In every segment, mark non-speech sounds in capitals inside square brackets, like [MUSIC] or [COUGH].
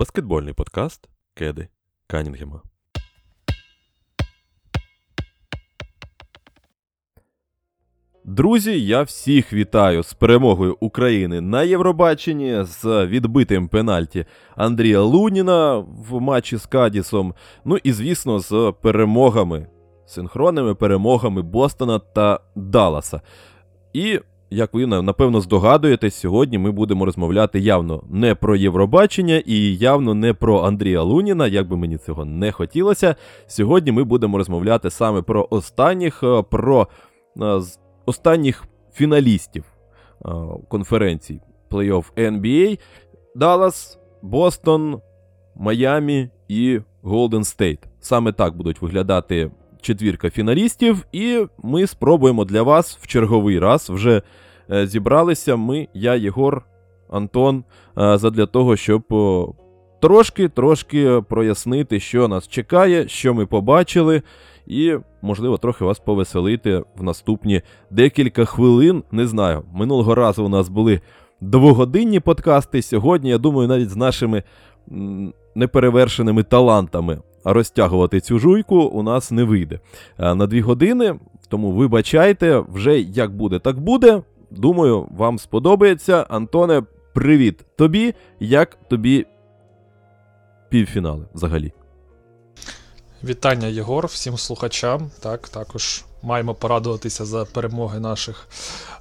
Баскетбольний подкаст Кеди Канінгема. Друзі, я всіх вітаю з перемогою України на Євробаченні з відбитим пенальті Андрія Луніна в матчі з Кадісом. Ну і, звісно, з перемогами, синхронними перемогами Бостона та Далласа. І як ви напевно здогадуєтесь, сьогодні ми будемо розмовляти явно не про Євробачення і явно не про Андрія Луніна, як би мені цього не хотілося. Сьогодні ми будемо розмовляти саме про останніх, е, про е, останніх фіналістів е, конференцій плей-офф NBA Даллас, Бостон, Майамі і Голден Стейт. Саме так будуть виглядати четвірка фіналістів, і ми спробуємо для вас в черговий раз вже е, зібралися. Ми, я, Єгор, Антон, е, задля того, щоб трошки-трошки прояснити, що нас чекає, що ми побачили, і, можливо, трохи вас повеселити в наступні декілька хвилин. Не знаю, минулого разу у нас були двогодинні подкасти. Сьогодні, я думаю, навіть з нашими неперевершеними талантами розтягувати цю жуйку у нас не вийде. На дві години, тому вибачайте, вже як буде, так буде. Думаю, вам сподобається. Антоне, привіт тобі. Як тобі півфінали взагалі? Вітання, Єгор, всім слухачам. Так, Також маємо порадуватися за перемоги наших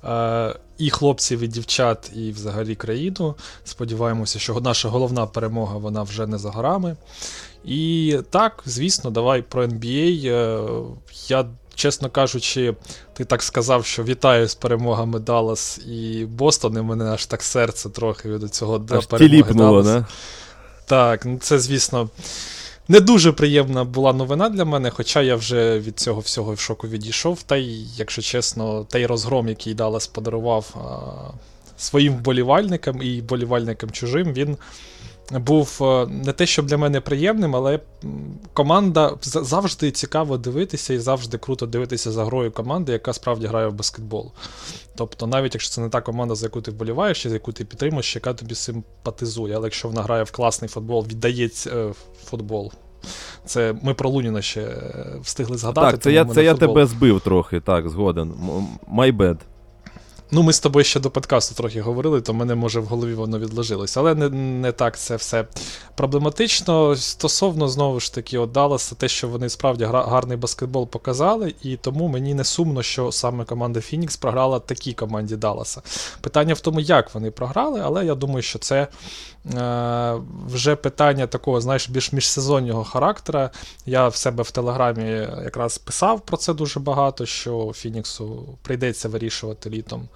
е, і хлопців, і дівчат, і взагалі країну. Сподіваємося, що наша головна перемога вона вже не за горами. І так, звісно, давай про NBA. Е, я, чесно кажучи, ти так сказав, що вітаю з перемогами Даллас і Бостон, і мене аж так серце трохи від цього аж перемоги Даллас. не? Так, ну це, звісно. Не дуже приємна була новина для мене, хоча я вже від цього всього в шоку відійшов. Та й, якщо чесно, той розгром, який Даллас подарував а, своїм вболівальникам і вболівальникам чужим, він був е, не те, щоб для мене приємним, але команда завжди цікаво дивитися і завжди круто дивитися за грою команди, яка справді грає в баскетбол. Тобто, навіть якщо це не та команда, за яку ти вболіваєш, за яку ти підтримуєш, яка тобі симпатизує. Але якщо вона грає в класний футбол, віддається е, футбол. Це ми про Луніна ще е, встигли згадати. Так, це я це я тебе збив трохи, так, згоден. My bad. Ну, ми з тобою ще до подкасту трохи говорили, то мене може в голові воно відложилось. Але не не так це все проблематично. Стосовно знову ж таки Далласа, те, що вони справді гарний баскетбол показали, і тому мені не сумно, що саме команда Фінікс програла такій команді Далласа. Питання в тому, як вони програли, але я думаю, що це вже питання такого, знаєш, більш міжсезоннього характера. Я в себе в Телеграмі якраз писав про це дуже багато, що Фініксу прийдеться вирішувати літом.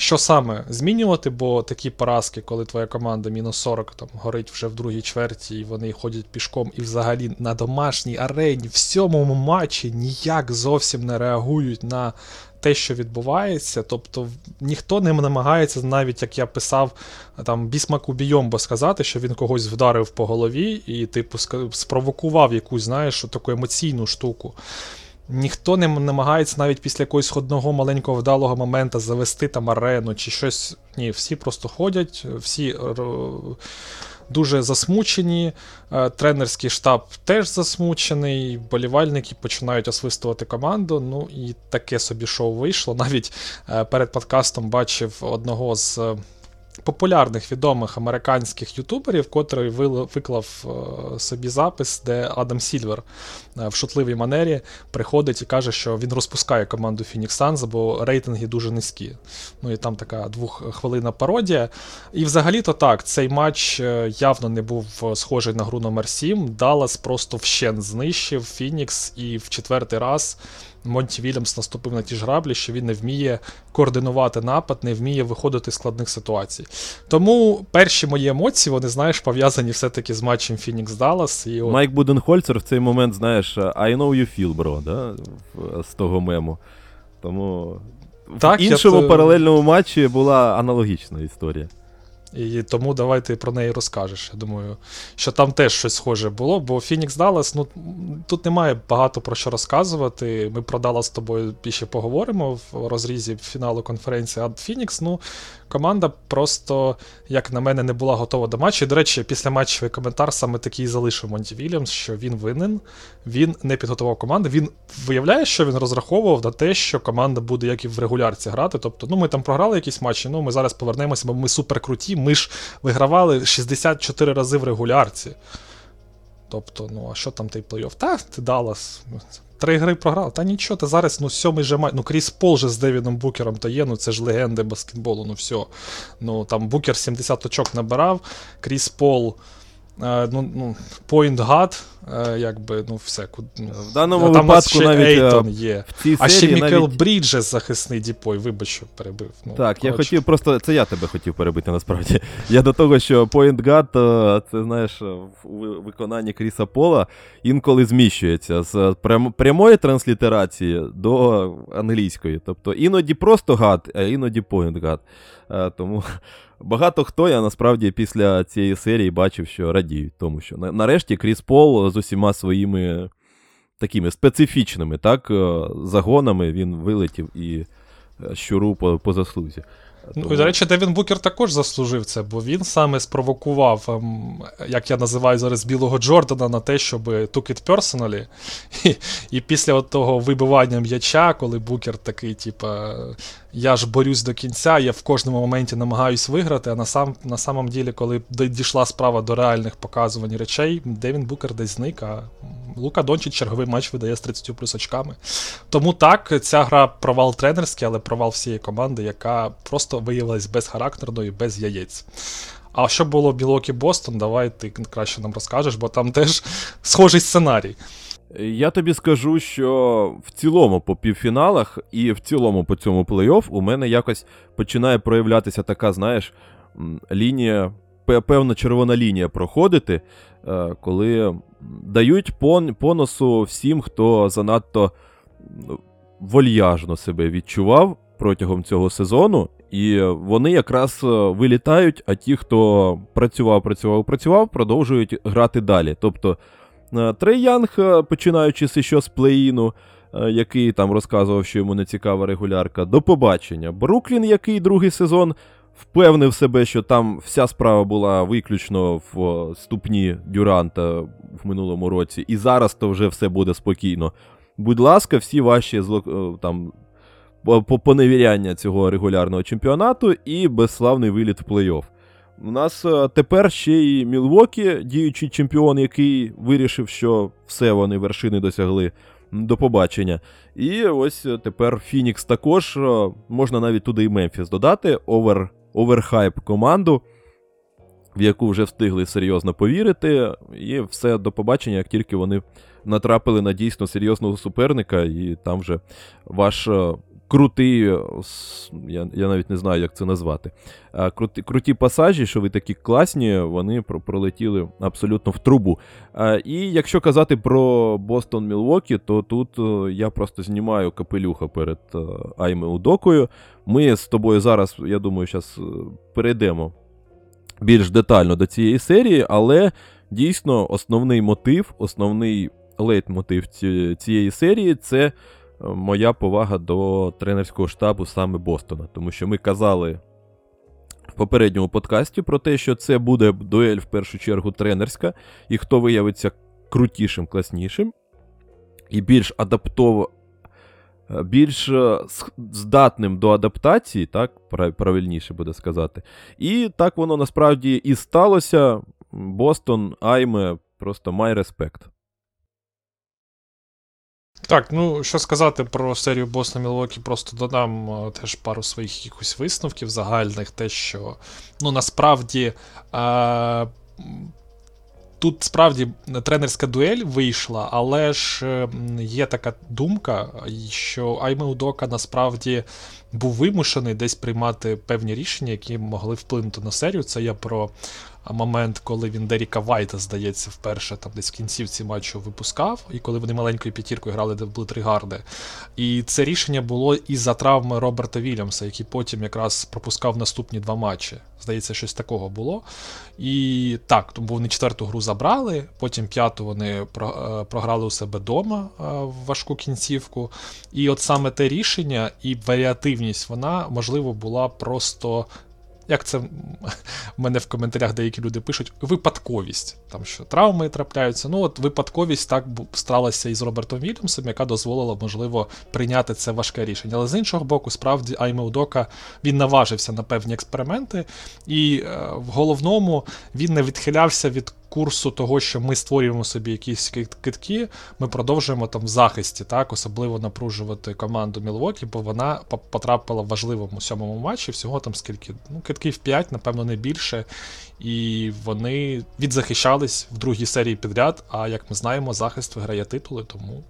Що саме змінювати, бо такі поразки, коли твоя команда мінус 40 там горить вже в другій чверті, і вони ходять пішком, і взагалі на домашній арені в сьомому матчі ніяк зовсім не реагують на те, що відбувається. Тобто ніхто не намагається, навіть як я писав, там бісмаку бійомбо сказати, що він когось вдарив по голові і, типу, спровокував якусь, знаєш, таку емоційну штуку. Ніхто не намагається навіть після якогось одного маленького вдалого моменту завести там арену чи щось. Ні, всі просто ходять, всі дуже засмучені. Е, тренерський штаб теж засмучений. Болівальники починають освистувати команду. Ну і таке собі шоу вийшло. Навіть е, перед подкастом бачив одного з популярних відомих американських ютуберів, котрий виклав е, собі запис, де Адам Сільвер е, в шутливій манері приходить і каже, що він розпускає команду Phoenix Suns, бо рейтинги дуже низькі. Ну і там така двоххвилинна пародія. І взагалі-то так, цей матч е, явно не був схожий на гру номер 7 Даллас просто вщент знищив Фінікс і в четвертий раз. Монті Вільямс наступив на ті ж граблі, що він не вміє координувати напад, не вміє виходити з складних ситуацій. Тому перші мої емоції, вони, знаєш, пов'язані все-таки з матчем Фінікс Даллас. І от... Майк Буденхольцер в цей момент, знаєш, I know you feel, bro, да? з того мему. Тому так, в іншому я... паралельному матчі була аналогічна історія. І тому давай ти про неї розкажеш. Я думаю, що там теж щось схоже було, бо Phoenix Dallas, ну тут немає багато про що розказувати. Ми про Dallas з тобою ще поговоримо в розрізі фіналу конференції. А Phoenix, ну, команда просто, як на мене, не була готова до матчу. І, до речі, після матчовий коментар саме такий залишив Монті Вільямс, що він винен, він не підготував команду. Він виявляє, що він розраховував на те, що команда буде як і в регулярці грати. Тобто, ну ми там програли якісь матчі, ну ми зараз повернемося, бо ми супер круті. Ми ж вигравали 64 рази в регулярці. Тобто, ну, а що там той плей-офф? Та, ти Даллас. Три гри програв. Та нічого, ти зараз ну, сьомий же матч. Ну, Кріс Пол же з Девідом Букером то є, ну це ж легенди баскетболу, ну все. Ну, там Букер 70 очок набирав, Кріс Пол. Е, ну, ну, Point е, якби, ну, все. Ну, В даному там випадку ще навіть е, Ейтон є. в цій А ще Мікел навіть... Бріджес захисний DPOY, вибач, що перебив. Ну, Так, я хотів просто, це я тебе хотів перебити насправді. [LAUGHS] Я до того, що Point Guard, е, це знаєш, ви- виконанні Кріса Пола інколи зміщується з прямої транслітерації до англійської. Тобто іноді просто гад, а іноді Point Guard. Е, Тому [LAUGHS] багато хто я насправді після цієї серії бачив, що радіють, тому що нарешті Кріс Пол з усіма своїми такими специфічними так, е, загонами він вилетів і е, щуру по, по заслузі. Ну, і, до речі, Девін Букер також заслужив це, бо він саме спровокував, ем, як я називаю зараз білого Джордана, на те, щоб took it personally. [LAUGHS] І, і після от того вибивання м'яча, коли Букер такий, типа, я ж борюсь до кінця, я в кожному моменті намагаюсь виграти, а на, сам, на самом ділі, коли дійшла справа до реальних показувань речей, Девін Букер десь зник, а Лука Дончич черговий матч видає з 30 плюс очками. Тому так, ця гра провал тренерський, але провал всієї команди, яка просто виявилась безхарактерною, без яєць. А що було в Білокі Бостон, давай ти краще нам розкажеш, бо там теж схожий сценарій. Я тобі скажу, що в цілому по півфіналах і в цілому по цьому плей-офф у мене якось починає проявлятися така, знаєш, лінія, певна червона лінія проходити, е, коли дають по, по всім, хто занадто ну, вольяжно себе відчував протягом цього сезону. І вони якраз е, вилітають, а ті, хто працював, працював, працював, продовжують грати далі. Тобто Трей Янг, е, починаючи з ще з плей-іну, е, який там розказував, що йому не цікава регулярка, до побачення. Бруклін, який другий сезон впевнив себе, що там вся справа була виключно в е, ступні Дюранта в минулому році, і зараз то вже все буде спокійно. Будь ласка, всі ваші зло, е, там. по- по- Поневіряння цього регулярного чемпіонату і безславний виліт в плей-офф. У нас е, тепер ще і Мілвокі, діючий чемпіон, який вирішив, що все вони вершини досягли. До побачення. І ось е, тепер Фінікс також. е, Можна навіть туди і Мемфіс додати. Over, overhyped команду, в яку вже встигли серйозно повірити. І все до побачення, як тільки вони натрапили на дійсно серйозного суперника, і там вже ваш крутий, е, я, я навіть не знаю, як це назвати. А, круті, круті пасажі, що ви такі класні, вони про- пролетіли абсолютно в трубу. А, і якщо казати про Бостон Мілвокі, то тут е, я просто знімаю капелюха перед е, Айме Удокою. Ми з тобою зараз, я думаю, зараз перейдемо більш детально до цієї серії, але дійсно основний мотив, основний лейтмотив ці- цієї серії це моя повага до тренерського штабу саме Бостона. Тому що ми казали в попередньому подкасті про те, що це буде дуель в першу чергу тренерська, і хто виявиться крутішим, класнішим, і більш адаптово. Більш е, здатним до адаптації, так, правильніше буде сказати. І так воно насправді і сталося. Бостон, Айме, просто my respect. Так, ну що сказати про серію Бостон Мілвокі, просто додам е, теж пару своїх якихось висновків загальних, те, що ну насправді. Е, Тут справді тренерська дуель вийшла, але ж е, є така думка, що Айме Удока насправді був вимушений десь приймати певні рішення, які могли вплинути на серію. Це я про момент, коли він Деріка Вайта, здається, вперше там десь в кінцівці матчу випускав, і коли вони маленькою п'ятіркою грали, де були три гарди. І це рішення було із-за травми Роберта Вільямса, який потім якраз пропускав наступні два матчі. Здається, щось такого було. І так, тому вони четверту гру забрали, потім п'яту вони е, програли у себе вдома е, в важку кінцівку. І от саме те рішення і варіативність, вона, можливо, була просто як це в мене в коментарях деякі люди пишуть, випадковість. Там що травми трапляються. Ну, от випадковість так сталася із Робертом Вільямсом, яка дозволила, можливо, прийняти це важке рішення. Але з іншого боку, справді Айме Удока він наважився на певні експерименти, і е, в головному він не відхилявся від курсу того, що ми створюємо собі якісь китки, ми продовжуємо там в захисті, так, особливо напружувати команду Мілвокі, бо вона потрапила в важливому сьомому матчі, всього там скільки, ну, китків 5, напевно, не більше. І вони відзахищались в другій серії підряд. А як ми знаємо, захист виграє титули, тому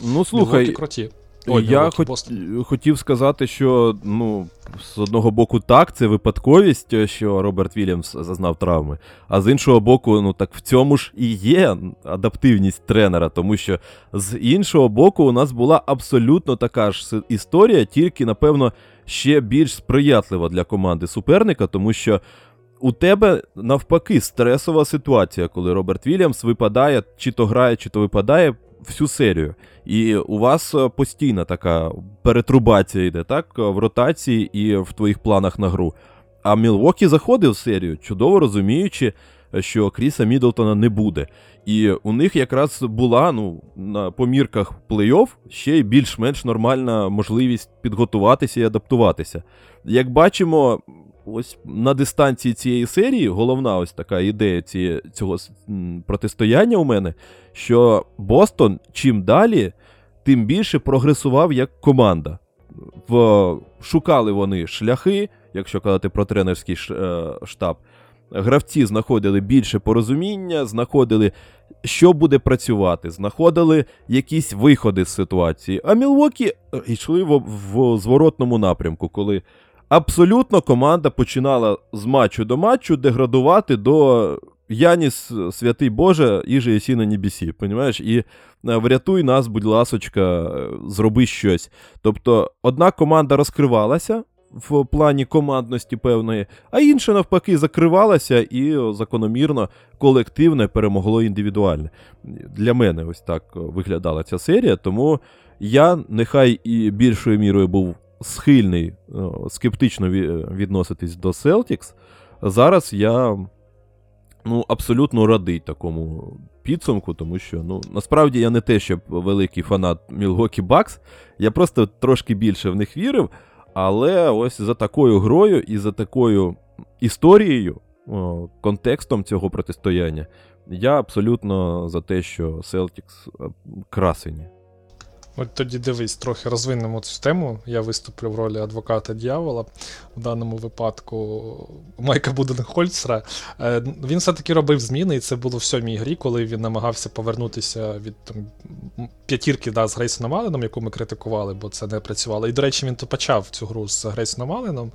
ну, слухай, круті. Ой, я хот... хотів сказати, що ну, з одного боку, так, це випадковість, що Роберт Вільямс зазнав травми. А з іншого боку, ну так в цьому ж і є адаптивність тренера, тому що з іншого боку, у нас була абсолютно така ж історія, тільки, напевно, ще більш сприятлива для команди суперника, тому що. У тебе навпаки стресова ситуація, коли Роберт Вільямс випадає, чи то грає, чи то випадає всю серію. І у вас е, постійна така перетрубація йде, так? В ротації і в твоїх планах на гру. А Мілвокі заходив в серію, чудово розуміючи, що Кріса Мідлтона не буде. І у них якраз була ну, на помірках плей-офф ще й більш-менш нормальна можливість підготуватися і адаптуватися. Як бачимо, ось на дистанції цієї серії головна ось така ідея ціє, цього протистояння у мене, що Бостон чим далі, тим більше прогресував як команда. В, Шукали вони шляхи, якщо казати про тренерський е, штаб. Гравці знаходили більше порозуміння, знаходили, що буде працювати, знаходили якісь виходи з ситуації. А Мілвокі е, йшли в, в зворотному напрямку, коли абсолютно команда починала з матчу до матчу деградувати до Яніс, святий Боже, іже єсі на небесі, понімаєш? І е, врятуй нас, будь ласочка, е, зроби щось. Тобто, одна команда розкривалася в плані командності певної, а інша, навпаки, закривалася і закономірно колективне перемогло індивідуальне. Для мене ось так виглядала ця серія, тому я нехай і більшою мірою був схильний скептично відноситись до Celtics, зараз я ну, абсолютно радий такому підсумку, тому що ну, насправді я не те, щоб великий фанат Milwaukee Bucks, я просто трошки більше в них вірив. Але ось за такою грою і за такою історією, контекстом цього протистояння, я абсолютно за те, що Celtics красені. От тоді дивись, трохи розвинемо цю тему. Я виступлю в ролі адвоката дьявола в даному випадку Майка Буденхольцера. Е, він все-таки робив зміни, і це було в сьомій грі, коли він намагався повернутися від там, п'ятірки да, з Грейсоном Алленом, яку ми критикували, бо це не працювало. І, до речі, він то почав цю гру з Грейсоном Алленом,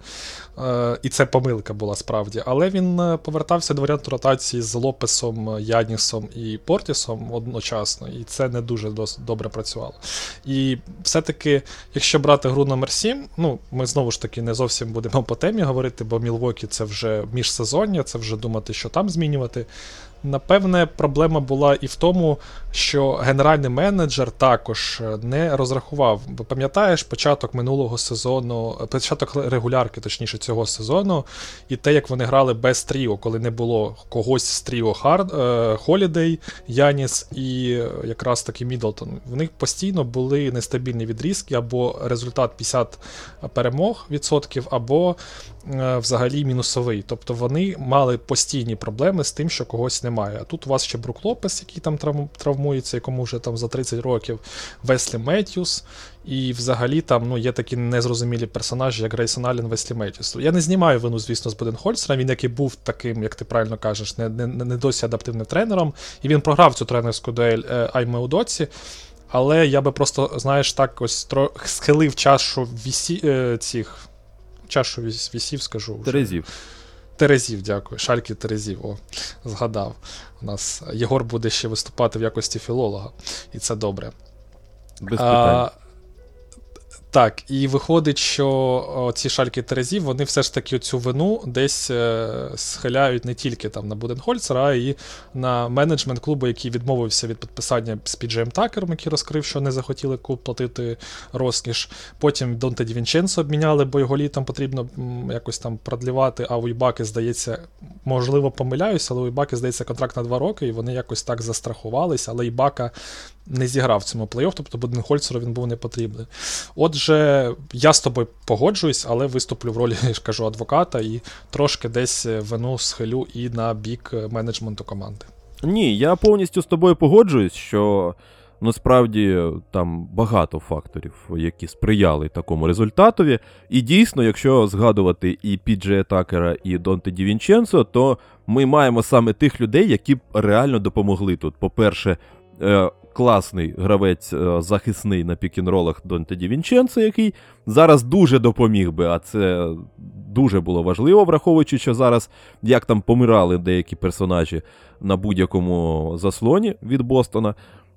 е, і це помилка була справді. Але він е, повертався до варіанту ротації з Лопесом, Янісом і Портісом одночасно, і це не дуже добре працювало. І все-таки, якщо брати гру номер 7, ну, ми знову ж таки не зовсім будемо по темі говорити, бо Мілвокі це вже міжсезоння, це вже думати, що там змінювати. Напевне, проблема була і в тому, що генеральний менеджер також е, не розрахував. Бо пам'ятаєш початок минулого сезону, е, початок регулярки, точніше, цього сезону, і те, як вони грали без Тріо, коли не було когось з Тріо Холідей, Яніс і якраз таки Мідлтон. В них постійно були нестабільні відрізки, або результат 50 перемог відсотків, або е, взагалі мінусовий. Тобто вони мали постійні проблеми з тим, що когось немає. А тут у вас ще Брук Лопес, який там травмується, якому вже там за 30 років, Веслі Меттьюс, і взагалі там ну, є такі незрозумілі персонажі, як Грейсон Аллен, Веслі Меттьюс. Я не знімаю вину, звісно, з Буденхольцера, він який був таким, як ти правильно кажеш, не не, не досі адаптивним тренером. І він програв цю тренерську дуель е, Айме Удоці. Але я би просто, знаєш, так ось тро... схилив чашу вісі... Е, цих. Чашу вісів, скажу. Терезів. Терезів, дякую. Шальки Терезів. О, згадав. У нас Єгор буде ще виступати в якості філолога, і це добре. Без питань. Так, і виходить, що ці шальки Терезів, вони все ж таки цю вину десь е, схиляють не тільки там на Буденхольцера, а й на менеджмент клубу, який відмовився від підписання з Піджеєм Такером, який розкрив, що не захотіли клуб платити розкіш. Потім Донте Дівінченцо обміняли, бо його літом потрібно якось там продлівати. А у Ібаки, здається, можливо, помиляюся, але у Ібаки, здається, контракт на два роки, і вони якось так застрахувалися, але Ібака не зіграв в цьому плей-офф, тобто Буденхольцеру він був не потрібний. Отже, я з тобою погоджуюсь, але виступлю в ролі, [LAUGHS] я ж кажу, адвоката і трошки десь вину схилю і на бік менеджменту команди. Ні, я повністю з тобою погоджуюсь, що насправді там багато факторів, які сприяли такому результатові. І дійсно, якщо згадувати і Підже Такера, і Донте Дівінченцо, то ми маємо саме тих людей, які б реально допомогли тут. По-перше, е, класний гравець е, захисний на пікінролах Донте Дівінченцо, який зараз дуже допоміг би, а це дуже було важливо, враховуючи, що зараз як там помирали деякі персонажі на будь-якому заслоні від Бостона.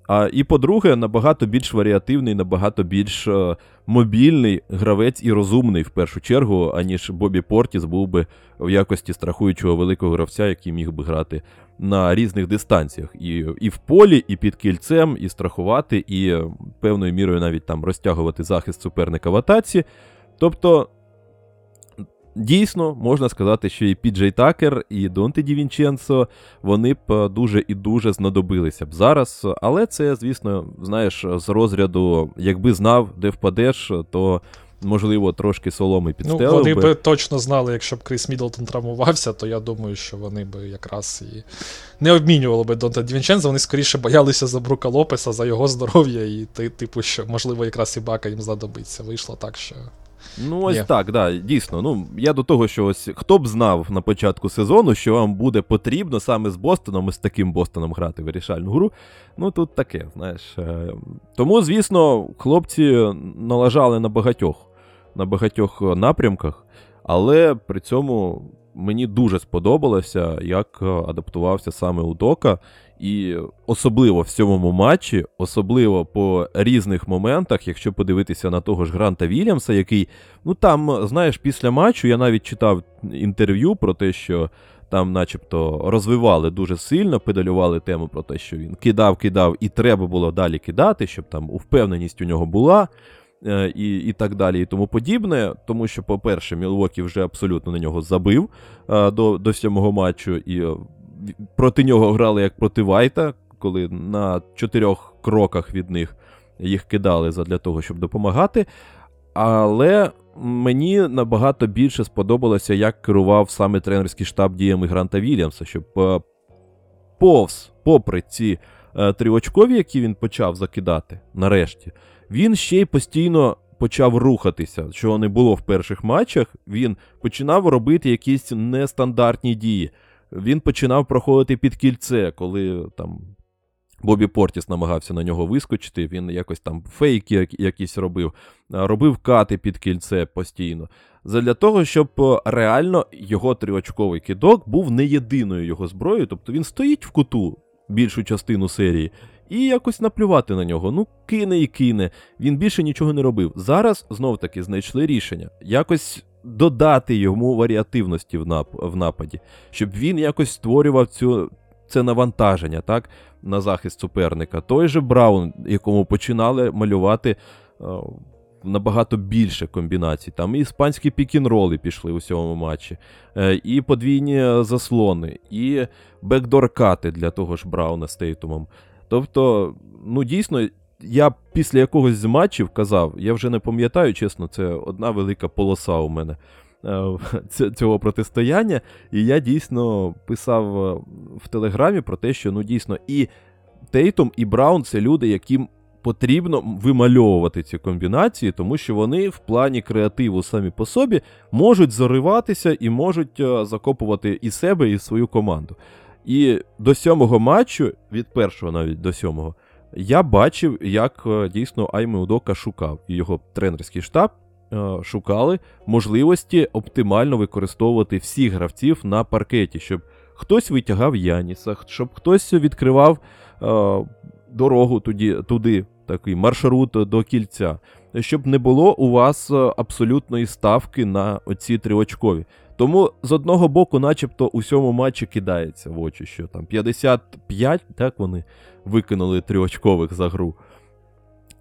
А, І, по-друге, набагато більш варіативний, набагато більш е, мобільний гравець і розумний в першу чергу, аніж Бобі Портіс був би в якості страхуючого великого гравця, який міг би грати на різних дистанціях. І і в полі, і під кільцем, і страхувати, і е, певною мірою навіть там розтягувати захист суперника в атаці. Тобто. Дійсно, можна сказати, що і Піджей Такер, і Донте Ді Вінченцо, вони б е, дуже і дуже знадобилися б зараз. Але це, звісно, знаєш, з розряду, якби знав, де впадеш, то. Можливо, трошки соломи підстелив Ну, Вони би. би точно знали, якщо б Кріс Мідлтон травмувався, то я думаю, що вони би якраз і не обмінювали би Донта Дівінченза, вони скоріше боялися за Брука Лопеса, за його здоров'я, і типу, що, можливо, якраз і Бака їм знадобиться. Вийшло так, що. Ну, ось Є. так, да, дійсно. Ну, я до того, що ось хто б знав на початку сезону, що вам буде потрібно саме з Бостоном і з таким Бостоном грати вирішальну гру. Ну, тут таке, знаєш. Е, Тому, звісно, хлопці налажали на багатьох, на багатьох напрямках, але при цьому мені дуже сподобалося, як адаптувався саме Удока. І особливо в сьомому матчі, особливо по різних моментах, якщо подивитися на того ж Гранта Вільямса, який, ну там, знаєш, після матчу я навіть читав інтерв'ю про те, що там, начебто, розвивали дуже сильно, педалювали тему про те, що він кидав, кидав, і треба було далі кидати, щоб там впевненість у нього була. Е, І і так далі, і тому подібне. Тому що, по-перше, Мілвокі вже абсолютно на нього забив е, до до сьомого матчу, і е, проти нього грали як проти Вайта, коли на чотирьох кроках від них їх кидали для того, щоб допомагати. Але мені набагато більше сподобалося, як керував саме тренерський штаб діями Гранта Вільямса, щоб повз, попри ці три очкові, які він почав закидати, нарешті, він ще й постійно почав рухатися, чого не було в перших матчах. Він починав робити якісь нестандартні дії. Він починав проходити під кільце, коли там Бобі Портіс намагався на нього вискочити. Він якось там фейки якісь робив, робив кати під кільце постійно. Для того, щоб реально його триочковий кидок був не єдиною його зброєю, тобто він стоїть в куту більшу частину серії. І якось наплювати на нього. Ну, кине і кине. Він більше нічого не робив. Зараз знов таки знайшли рішення. Якось додати йому варіативності в, нап в нападі, щоб він якось створював цю. Це навантаження, так, на захист суперника. Той же Браун, якому починали малювати е, набагато більше комбінацій. Там і іспанські пікінроли пішли у цьому матчі, е, і подвійні заслони, і бекдоркати для того ж Брауна з Тейтумом. Тобто, ну дійсно, я після якогось з матчів казав, я вже не пам'ятаю, чесно, це одна велика полоса у мене е, [LAUGHS] цього протистояння. І я дійсно писав е, в Телеграмі про те, що ну дійсно і Тейтум, і Браун це люди, яким потрібно вимальовувати ці комбінації, тому що вони в плані креативу самі по собі можуть зариватися і можуть е, закопувати і себе, і свою команду. І до сьомого матчу, від першого навіть до сьомого, я бачив, як дійсно Айме Удока шукав і його тренерський штаб е, шукали можливості оптимально використовувати всіх гравців на паркеті, щоб хтось витягав Яніса, щоб хтось відкривав е, дорогу туди, туди, такий маршрут до кільця, щоб не було у вас е, абсолютної ставки на оці триочкові. Тому з одного боку, начебто, у сьому матчі кидається в очі, що там 55, так вони викинули триочкових за гру.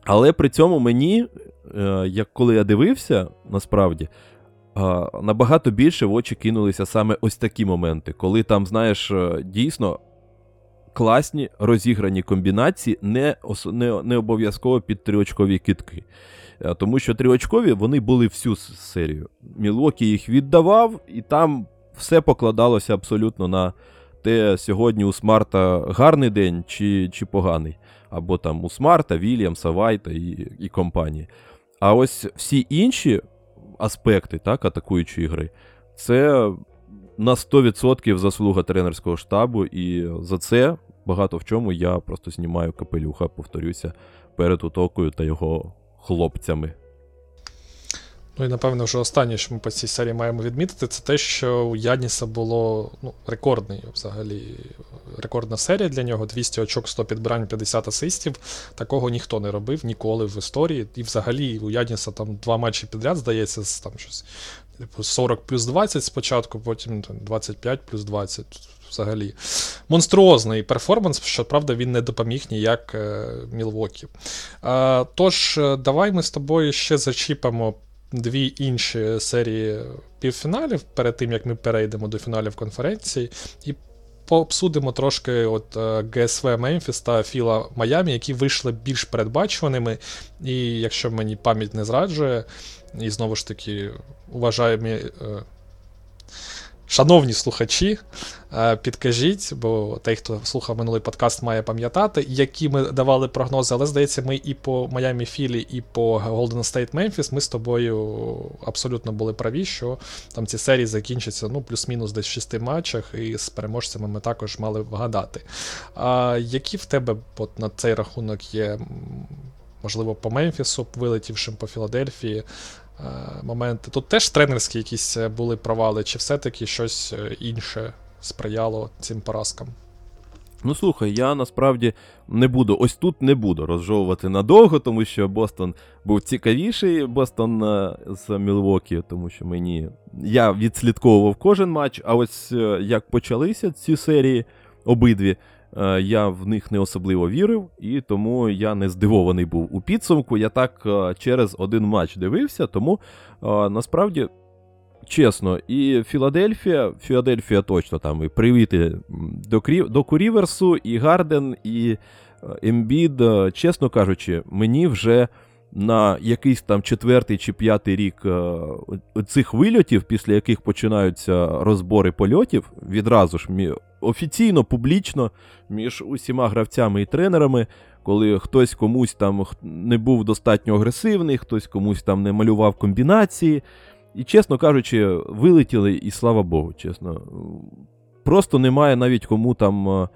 Але при цьому мені, е, як коли я дивився, насправді, е, набагато більше в очі кинулися саме ось такі моменти, коли там, знаєш, е, дійсно класні розіграні комбінації, не, не, не обов'язково під триочкові кітки. Е, Тому що триочкові вони були всю серію. Мілокі їх віддавав, і там все покладалося абсолютно на те, сьогодні у Смарта гарний день чи, чи поганий. Або там у Смарта, Вільямса, Вайта і, і компанії. А ось всі інші аспекти так, атакуючої гри, це на 100% заслуга тренерського штабу, і за це багато в чому я просто знімаю капелюха, повторюся, перед утокою та його хлопцями. Ну і напевно, вже останнє, що ми по цій серії маємо відмітити, це те, що у Яніса було ну, рекордний взагалі. Рекордна серія для нього 200 очок, 100 підбирань, 50 асистів. Такого ніхто не робив ніколи в історії. І взагалі у Яніса там два матчі підряд, здається, там щось типу 40 плюс 20 спочатку, потім 25 плюс 20. Взагалі монструозний перформанс, що правда він не допоміг ніяк е, Мілвокі. Е, тож, е, давай ми з тобою ще зачіпимо дві інші серії півфіналів перед тим, як ми перейдемо до фіналів конференції, і пообсудимо трошки от ГСВ Мемфіс та Філа Майамі, які вийшли більш передбачуваними. І якщо мені пам'ять не зраджує, і знову ж таки, уважаємі. Шановні слухачі, е, підкажіть, бо той, хто слухав минулий подкаст, має пам'ятати, які ми давали прогнози, але здається, ми і по Майамі Філі, і по Golden State Memphis ми з тобою абсолютно були праві, що там ці серії закінчаться ну, плюс-мінус десь в шести матчах, і з переможцями ми також мали вгадати. А які в тебе от, на цей рахунок є, можливо, по Мемфісу, вилетівшим по Філадельфії? Е, Моменти. Тут теж тренерські якісь е, були провали, чи все-таки щось е, інше сприяло цим поразкам? Ну слухай, я насправді не буду, ось тут не буду розжовувати надовго, тому що Бостон був цікавіший, Бостон з Мілвокі, тому що мені. Я відслідковував кожен матч, а ось як почалися ці серії обидві, я в них не особливо вірив, і тому я не здивований був у підсумку. Я так е, через один матч дивився, тому е, насправді. Чесно, і Філадельфія, Філадельфія точно там і привіти до, до Куріверсу, і Гарден, і е, Ембід. Е, Чесно кажучи, мені вже на якийсь там четвертий чи п'ятий рік е, цих вильотів, після яких починаються розбори польотів, відразу ж офіційно, публічно між усіма гравцями і тренерами, коли хтось комусь там не був достатньо агресивний, хтось комусь там не малював комбінації. І, чесно кажучи, вилетіли, і слава Богу, чесно. Просто немає навіть кому там.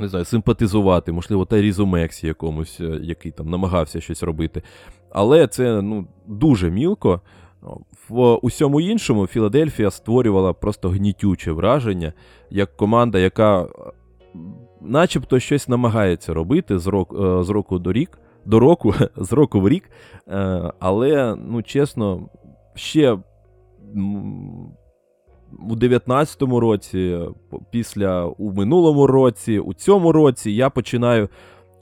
Не знаю, симпатизувати, можливо, Тайрізу Мексі якомусь, е, який там намагався щось робити. Але це ну, дуже мілко. В усьому іншому Філадельфія створювала просто гнітюче враження, як команда, яка е, начебто щось намагається робити з року, е, з року до рік, до року, [LAUGHS] з року в рік. Але, ну чесно, ще у 19-му році, після у минулому році, у цьому році я починаю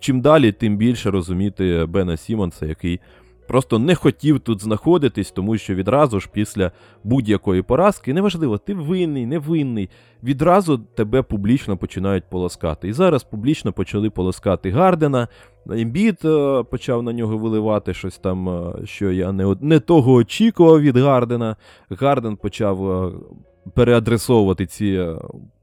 чим далі, тим більше розуміти Бена Сімонса, який просто не хотів тут знаходитись, тому що відразу ж після будь-якої поразки, неважливо, ти винний, не винний, відразу тебе публічно починають полоскати. І зараз публічно почали полоскати Гардена. Ембіт е, почав на нього виливати щось там, е, що я не, не того очікував від Гардена. Гарден почав е, переадресовувати ці е,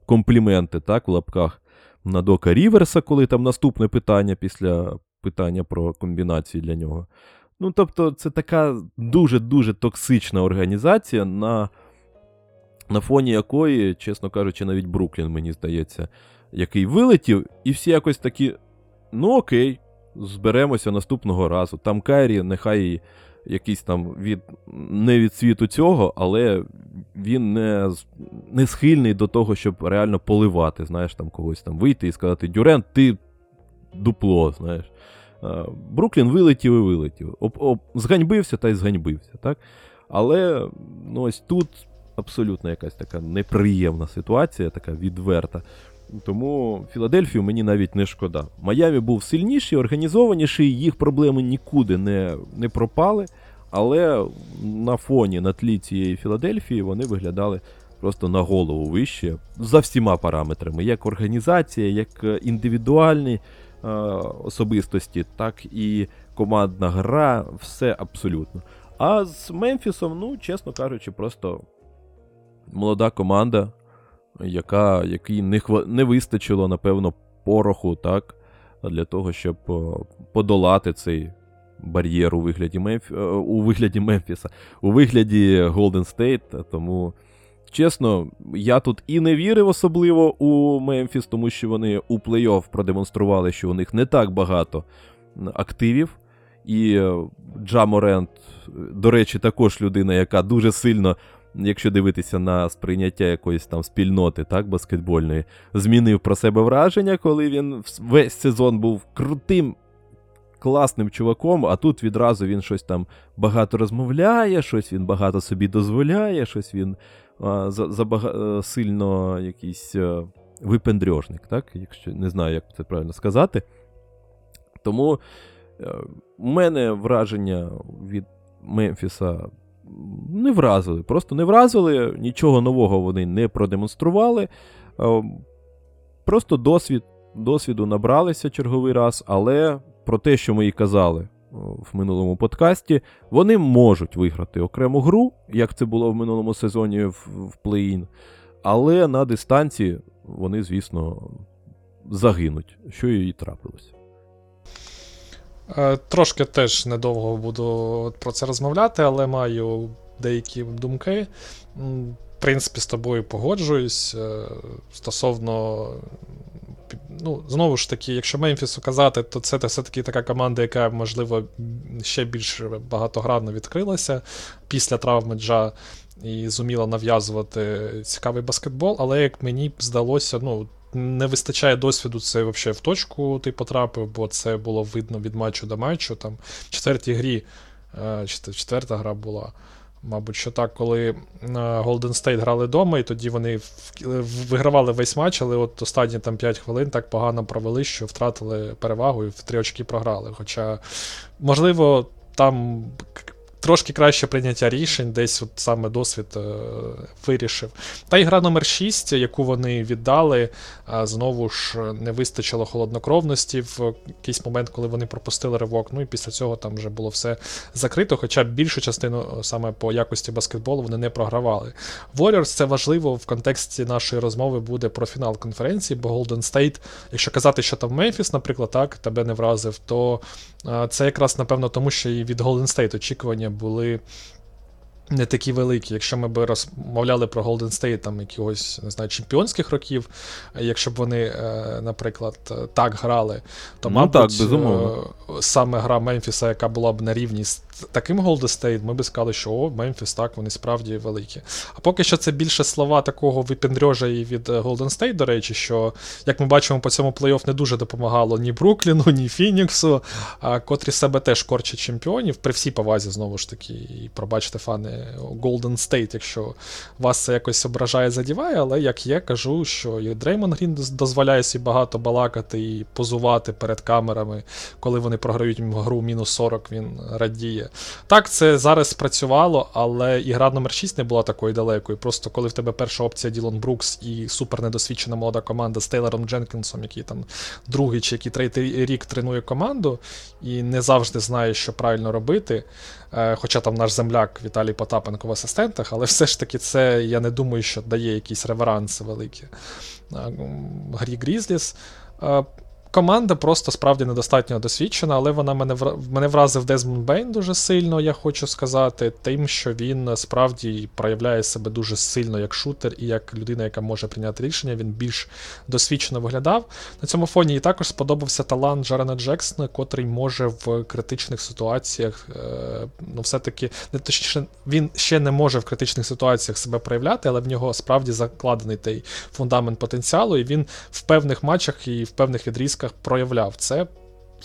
компліменти, так, в лапках на Дока Ріверса, коли там наступне питання після питання про комбінації для нього. Ну, тобто, це така дуже-дуже токсична організація, на, на фоні якої, чесно кажучи, навіть Бруклін, мені здається, який вилетів, і всі якось такі. Ну окей, зберемося наступного разу. Там Кайрі, нехай якийсь там від не від світу цього, але він не, не схильний до того, щоб реально поливати, знаєш, там когось там вийти і сказати: Дюрент, ти дупло, знаєш. Бруклін вилетів і вилетів. Об, об, зганьбився та й зганьбився. так? Але ну, ось тут абсолютно якась така неприємна ситуація, така відверта. Тому Філадельфію мені навіть не шкода. Майамі був сильніший, організованіший, їх проблеми нікуди не не пропали. Але на фоні на тлі цієї Філадельфії вони виглядали просто на голову вище за всіма параметрами, як організація, як е, індивідуальні е, особистості, так і командна гра, все абсолютно. А з Мемфісом, ну, чесно кажучи, просто молода команда, яка, якій не хва... не вистачило, напевно, пороху, так, для того, щоб подолати цей бар'єр у вигляді Мемф... Е, у вигляді Мемфіса, у вигляді Голден Стейт. Тому, чесно, я тут і не вірив особливо у Мемфіс, тому що вони у плей-офф продемонстрували, що у них не так багато активів. І е, Джа Морент, до речі, також людина, яка дуже сильно якщо дивитися на сприйняття якоїсь там спільноти, так, баскетбольної, змінив про себе враження, коли він весь сезон був крутим. Класним чуваком, а тут відразу він щось там багато розмовляє, щось він багато собі дозволяє, щось він а, за, за бага, е, сильно якийсь а, е, випендрьожник, так? Якщо не знаю, як це правильно сказати. Тому а, е, у мене враження від Мемфіса не вразили. Просто не вразили, нічого нового вони не продемонстрували. Е, просто досвід, досвіду набралися черговий раз, але про те, що ми і казали е, в минулому подкасті, вони можуть виграти окрему гру, як це було в минулому сезоні в, в плей-ін. Але на дистанції вони, звісно, загинуть, що і трапилося. Е, трошки теж недовго буду про це розмовляти, але маю деякі думки. В принципі, з тобою погоджуюсь. Е, стосовно. Ну, Знову ж таки, якщо Мемфісу казати, то це все-таки така команда, яка, можливо, ще більш багатогранно відкрилася після травми Джа і зуміла нав'язувати цікавий баскетбол. Але як мені здалося, ну, не вистачає досвіду, це взагалі в точку ти потрапив, бо це було видно від матчу до матчу. Там В четвертій грі, е, четверта гра була. Мабуть, що так, коли Golden State грали вдома, і тоді вони вигравали весь матч, але от останні там 5 хвилин так погано провели, що втратили перевагу і в три очки програли. Хоча, можливо, там трошки краще прийняття рішень, десь от саме досвід е, вирішив. Та й гра номер 6 яку вони віддали, е, знову ж не вистачило холоднокровності в якийсь момент, коли вони пропустили ривок. Ну і після цього там вже було все закрито. Хоча більшу частину е, саме по якості баскетболу вони не програвали. Warriors це важливо в контексті нашої розмови буде про фінал конференції, бо Golden State, якщо казати, що там Мемфіс, наприклад, так, тебе не вразив, то це якраз, напевно, тому що і від Golden State очікування були не такі великі. Якщо ми б розмовляли про Golden State там якогось не знаю, чемпіонських років, якщо б вони, е, наприклад, так грали, то, ну, мабуть, так, безумовно. Е, саме гра Мемфіса, яка була б на рівні з таким Golden State, ми б сказали, що о, Мемфіс, так, вони справді великі. А поки що це більше слова такого випендрьожа і від е, Golden State, до речі, що, як ми бачимо, по цьому плей-офф не дуже допомагало ні Брукліну, ні Фініксу, котрі себе теж корчать чемпіонів, при всій повазі, знову ж таки, і пробачте, фани. Golden State, якщо вас це якось ображає, задіває, але як є, кажу, що і Дреймон Грін дозволяє собі багато балакати і позувати перед камерами, коли вони програють гру мінус 40, він радіє. Так, це зараз спрацювало, але ігра номер 6 не була такою далекою. Просто коли в тебе перша опція Ділон Брукс і супер недосвідчена молода команда з Тейлором Дженкінсом, який там другий чи який третій рік тренує команду, і не завжди знає, що правильно робити. Е, хоча там наш земляк Віталій Потапенко в асистентах, але все ж таки це, я не думаю, що дає якісь реверанси великі грі Грізліс. Команда просто справді недостатньо досвідчена, але вона мене мене вразив Дезмонд Бейн дуже сильно, я хочу сказати, тим, що він справді проявляє себе дуже сильно як шутер і як людина, яка може прийняти рішення. Він більш досвідчено виглядав. На цьому фоні і також сподобався талант Джарена Джексона, котрий може в критичних ситуаціях, е, ну, все-таки не точніше, він ще не може в критичних ситуаціях себе проявляти, але в нього справді закладений той фундамент потенціалу, і він в певних матчах і в певних відрізках проявляв це.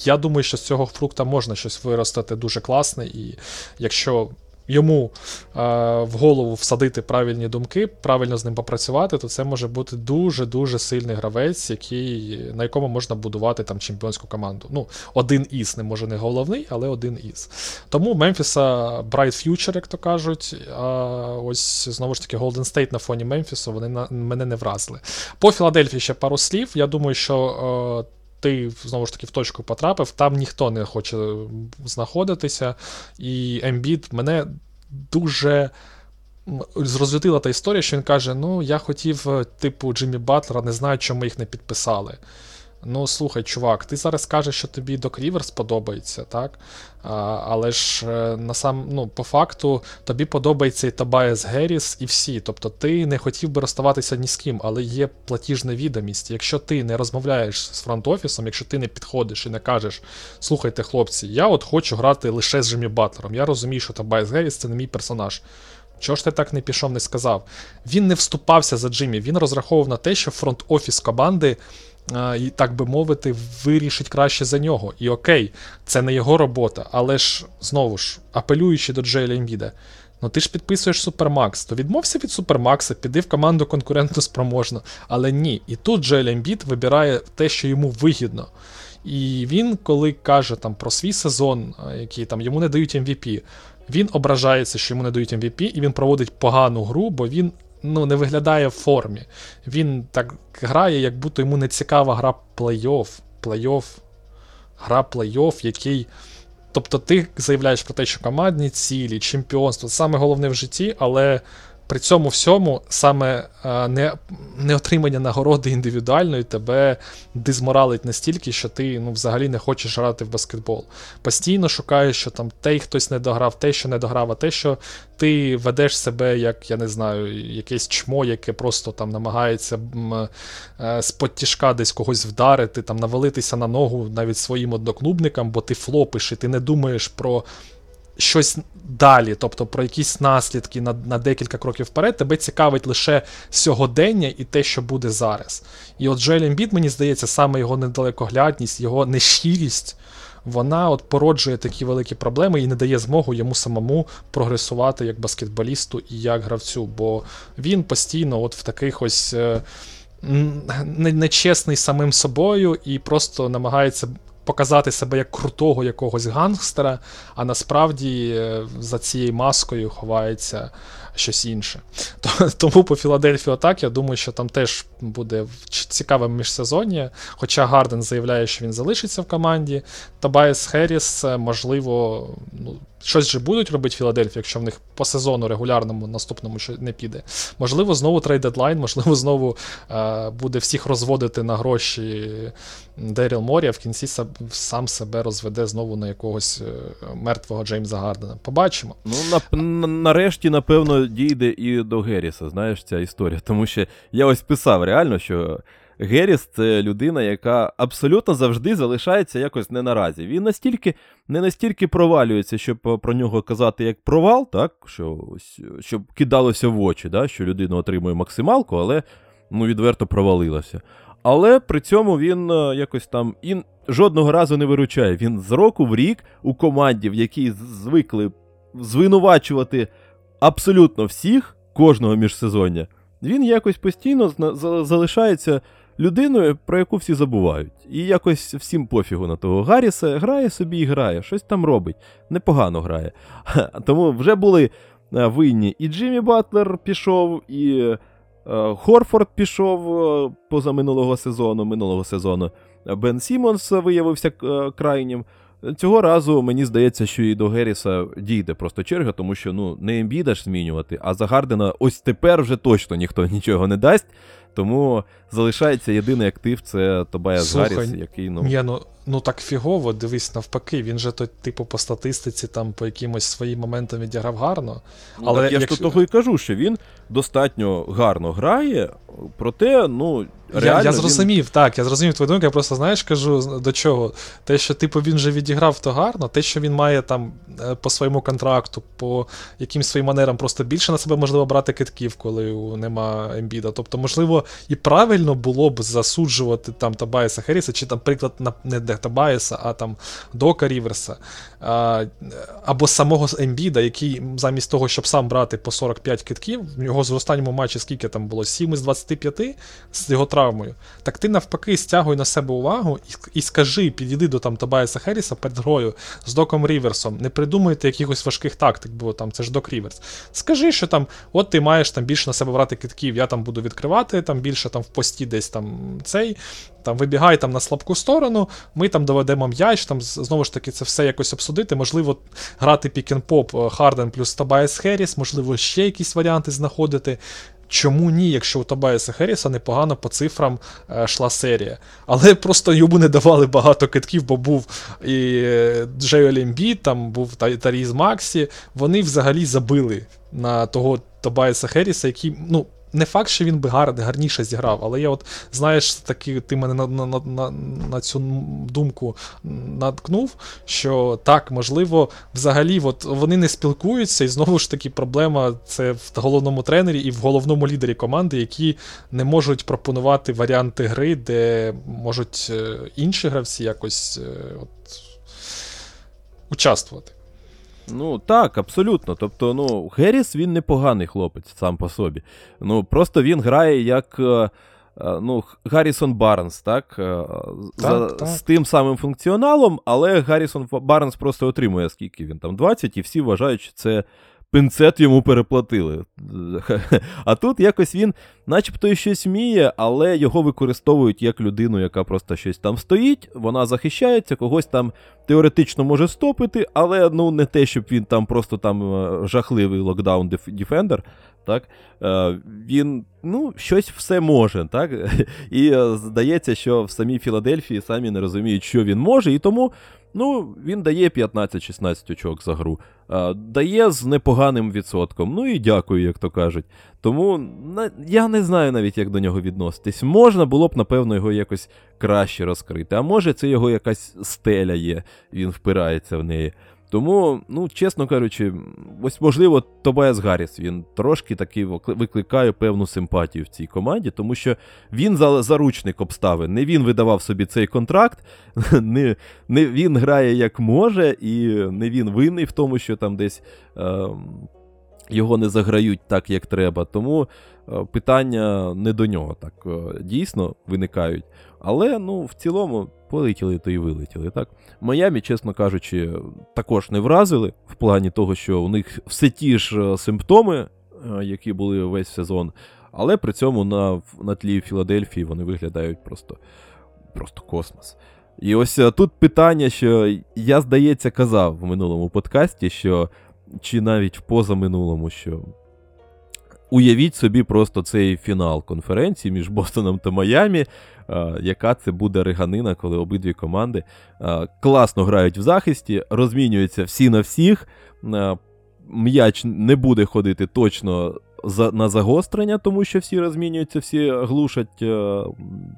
Я думаю, що з цього фрукта можна щось виростати дуже класне, і якщо йому е, в голову всадити правильні думки, правильно з ним попрацювати, то це може бути дуже-дуже сильний гравець, який, на якому можна будувати там чемпіонську команду. Ну, один із, не може не головний, але один із. Тому Мемфіса Bright Future, як то кажуть. А ось знову ж таки Golden State на фоні Мемфісу вони на мене не вразили. По Філадельфії ще пару слів. Я думаю, що. Е, ти знову ж таки в точку потрапив, там ніхто не хоче знаходитися. І Ембіт мене дуже розлютила та історія, що він каже: Ну, я хотів, е, типу, Джиммі Батлера, не знаю, чому їх не підписали. Ну, слухай, чувак, ти зараз кажеш, що тобі Док Ріверс подобається, так? А, Але ж е, на сам, ну, по факту тобі подобається і Табаєс Геріс, і всі. Тобто ти не хотів би розставатися ні з ким, але є платіжна відомість. Якщо ти не розмовляєш з фронт-офісом, якщо ти не підходиш і не кажеш, слухайте, хлопці, я от хочу грати лише з Джиммі Батлером. Я розумію, що Табаєс Геріс це не мій персонаж. Чого ж ти так не пішов, не сказав? Він не вступався за Джиммі, він розраховував на те, що фронт-офіс команди так би мовити, вирішить краще за нього. І окей, це не його робота, але ж знову ж, апелюючи до Джеля Ембіда, ну ти ж підписуєш Супермакс, то відмовся від Супермакса, піди в команду конкурентно спроможно. Але ні. І тут Джейл Ембід вибирає те, що йому вигідно. І він, коли каже там про свій сезон, який там йому не дають MVP, він ображається, що йому не дають MVP, і він проводить погану гру, бо він ну, не виглядає в формі. Він так грає, як будто йому не цікава гра плей-офф. Плей-офф, гра плей-офф, який. Тобто ти заявляєш про те, що командні цілі, чемпіонство це саме головне в житті, але при цьому всьому саме е, не не отримання нагороди індивідуальної тебе дизморалить настільки, що ти ну, взагалі не хочеш грати в баскетбол. Постійно шукаєш, що там те хтось не дограв, те, що не дограв, а те, що ти ведеш себе, як я не знаю, якесь чмо, яке просто там намагається е, з-под тяжка десь когось вдарити, там навалитися на ногу навіть своїм одноклубникам, бо ти флопиш і ти не думаєш про щось далі, тобто про якісь наслідки на на декілька кроків вперед, тебе цікавить лише сьогодення і те, що буде зараз. І от Джоель Ембіт, мені здається, саме його недалекоглядність, його нещирість. Вона от породжує такі великі проблеми і не дає змогу йому самому прогресувати як баскетболісту і як гравцю, бо він постійно от в таких ось е, нечесний самим собою і просто намагається показати себе як крутого якогось гангстера, а насправді е, за цією маскою ховається щось інше. [LAUGHS] Тому по Філадельфію так, я думаю, що там теж буде цікаве міжсезоння. Хоча Гарден заявляє, що він залишиться в команді. Табайс Херіс, е, можливо, ну, щось же будуть робити Філадельфія, якщо в них по сезону регулярному наступному не піде. Можливо, знову трейд дедлайн, можливо, знову е, буде всіх розводити на гроші Деріл Морі, а в кінці сам себе розведе знову на якогось е, мертвого Джеймса Гардена. Побачимо. Ну, на, нарешті, напевно, дійде і до Герріса, знаєш, ця історія. Тому що я ось писав реально, що. Геріс це людина, яка абсолютно завжди залишається якось не наразі. Він настільки не настільки провалюється, щоб про нього казати як провал, так, що щоб кидалося в очі, да, що людина отримує максималку, але ну, відверто провалилася. Але при цьому він е, якось там і жодного разу не виручає. Він з року в рік у команді, в якій звикли звинувачувати абсолютно всіх, кожного міжсезоння, він якось постійно залишається людиною, про яку всі забувають. І якось всім пофігу на того Гарріса грає собі і грає, щось там робить. Непогано грає. [LAUGHS] Тому вже були е, винні і Джиммі Батлер пішов, і е, Хорфорд пішов позаминулого поза минулого сезону. Минулого сезону Бен Сімонс виявився крайнім. Цього разу мені здається, що і до Герріса дійде просто черга, тому що ну не Ембіда ж змінювати, а за Гардена ось тепер вже точно ніхто [LAUGHS] нічого не дасть. Тому залишається єдиний актив це Тобая Гарріс, який ну. Я, ну, ну так фігово, дивись навпаки, він же то, типу, по статистиці, там, по якимось своїм моментам відіграв гарно. Ну, Але так я ж якщо- то того і кажу, що він достатньо гарно грає, проте, ну, Я, реально. я він- зрозумів, так, я зрозумів твою думку, я просто знаєш, кажу до чого. Те, що типу він же відіграв то гарно, те, що він має там е, по своєму контракту, по якимсь своїм манерам просто більше на себе можливо брати китків, коли нема ембіда. Тобто, можливо, і правильно було б засуджувати там Табаєса Херіса, чи, наприклад, на- не Табаєса, а там Дока Ріверса, а, або самого Ембіда, який замість того, щоб сам брати по 45 китків, в нього з останньому матчі скільки там було? 7 із 25 з його травмою. Так ти навпаки стягуй на себе увагу і, і скажи, підійди до там Табаєса Херіса перед грою з Доком Ріверсом. Не придумуйте якихось важких тактик, бо там це ж Док Ріверс. Скажи, що там, от ти маєш там більше на себе брати китків, я там буду відкривати, там більше там в пості десь там цей. Там вибігай там на слабку сторону, ми там доведемо м'яч, там знову ж таки це все якось обсудити. Можливо, грати пік-н-поп Харден плюс Табайс Херіс, можливо, ще якісь варіанти знаходити. Чому ні, якщо у Табайса Херіса непогано по цифрам е, йшла серія. Але просто йому не давали багато китків, бо був і е, Джейл Ембіт, там був Та- Таріз Максі. Вони взагалі забили на того Табайса Херіса, який, ну. Не факт, що він би гар, гарніше зіграв, але я от, знаєш, таки, ти мене на, на, на, на, цю думку наткнув, що так, можливо, взагалі от вони не спілкуються, і знову ж таки проблема це в головному тренері і в головному лідері команди, які не можуть пропонувати варіанти гри, де можуть е, інші гравці якось е, от, участвувати. Ну так, абсолютно. Тобто, ну, Геріс він непоганий хлопець сам по собі. Ну, просто він грає як. е, е, Ну, Гаррісон Барнс, так? так, За, так. З тим самим функціоналом, але Гаррісон Барнс просто отримує скільки він там 20, і всі вважають, що це пинцет йому переплатили. А тут якось він, начебто, і щось вміє, але його використовують як людину, яка просто щось там стоїть, вона захищається, когось там теоретично може стопити, але ну не те, щоб він там просто там е, жахливий lockdown defender. Так, Е, він ну, щось все може, так? [LAUGHS] І е, здається, що в самій Філадельфії самі не розуміють, що він може, і тому ну, він дає 15-16 очок за гру, дає з непоганим відсотком. Ну і дякую, як то кажуть. Тому я не знаю навіть, як до нього відноситись. Можна було б, напевно, його якось краще розкрити. А може, це його якась стеля є, він впирається в неї. Тому, ну, чесно кажучи, ось можливо, Тобайас Гарріс, він трошки таки викликає певну симпатію в цій команді, тому що він заручник обставин. Не він видавав собі цей контракт, [LAUGHS] не, не він грає як може, і не він винний в тому, що там десь е, його не заграють так, як треба. Тому е, питання не до нього так е, дійсно виникають. Але ну, в цілому полетіли то і вилетіли. Так? Майамі, чесно кажучи, також не вразили в плані того, що у них все ті ж е, симптоми, які були весь сезон, але при цьому на, на тлі Філадельфії вони виглядають просто, просто космос. І ось тут питання, що я, здається, казав в минулому подкасті, що чи навіть в позаминулому, що уявіть собі просто цей фінал конференції між Бостоном та Майамі, яка це буде реганина, коли обидві команди класно грають в захисті, розмінюються всі на всіх. М'яч не буде ходити точно на загострення, тому що всі розмінюються, всі глушать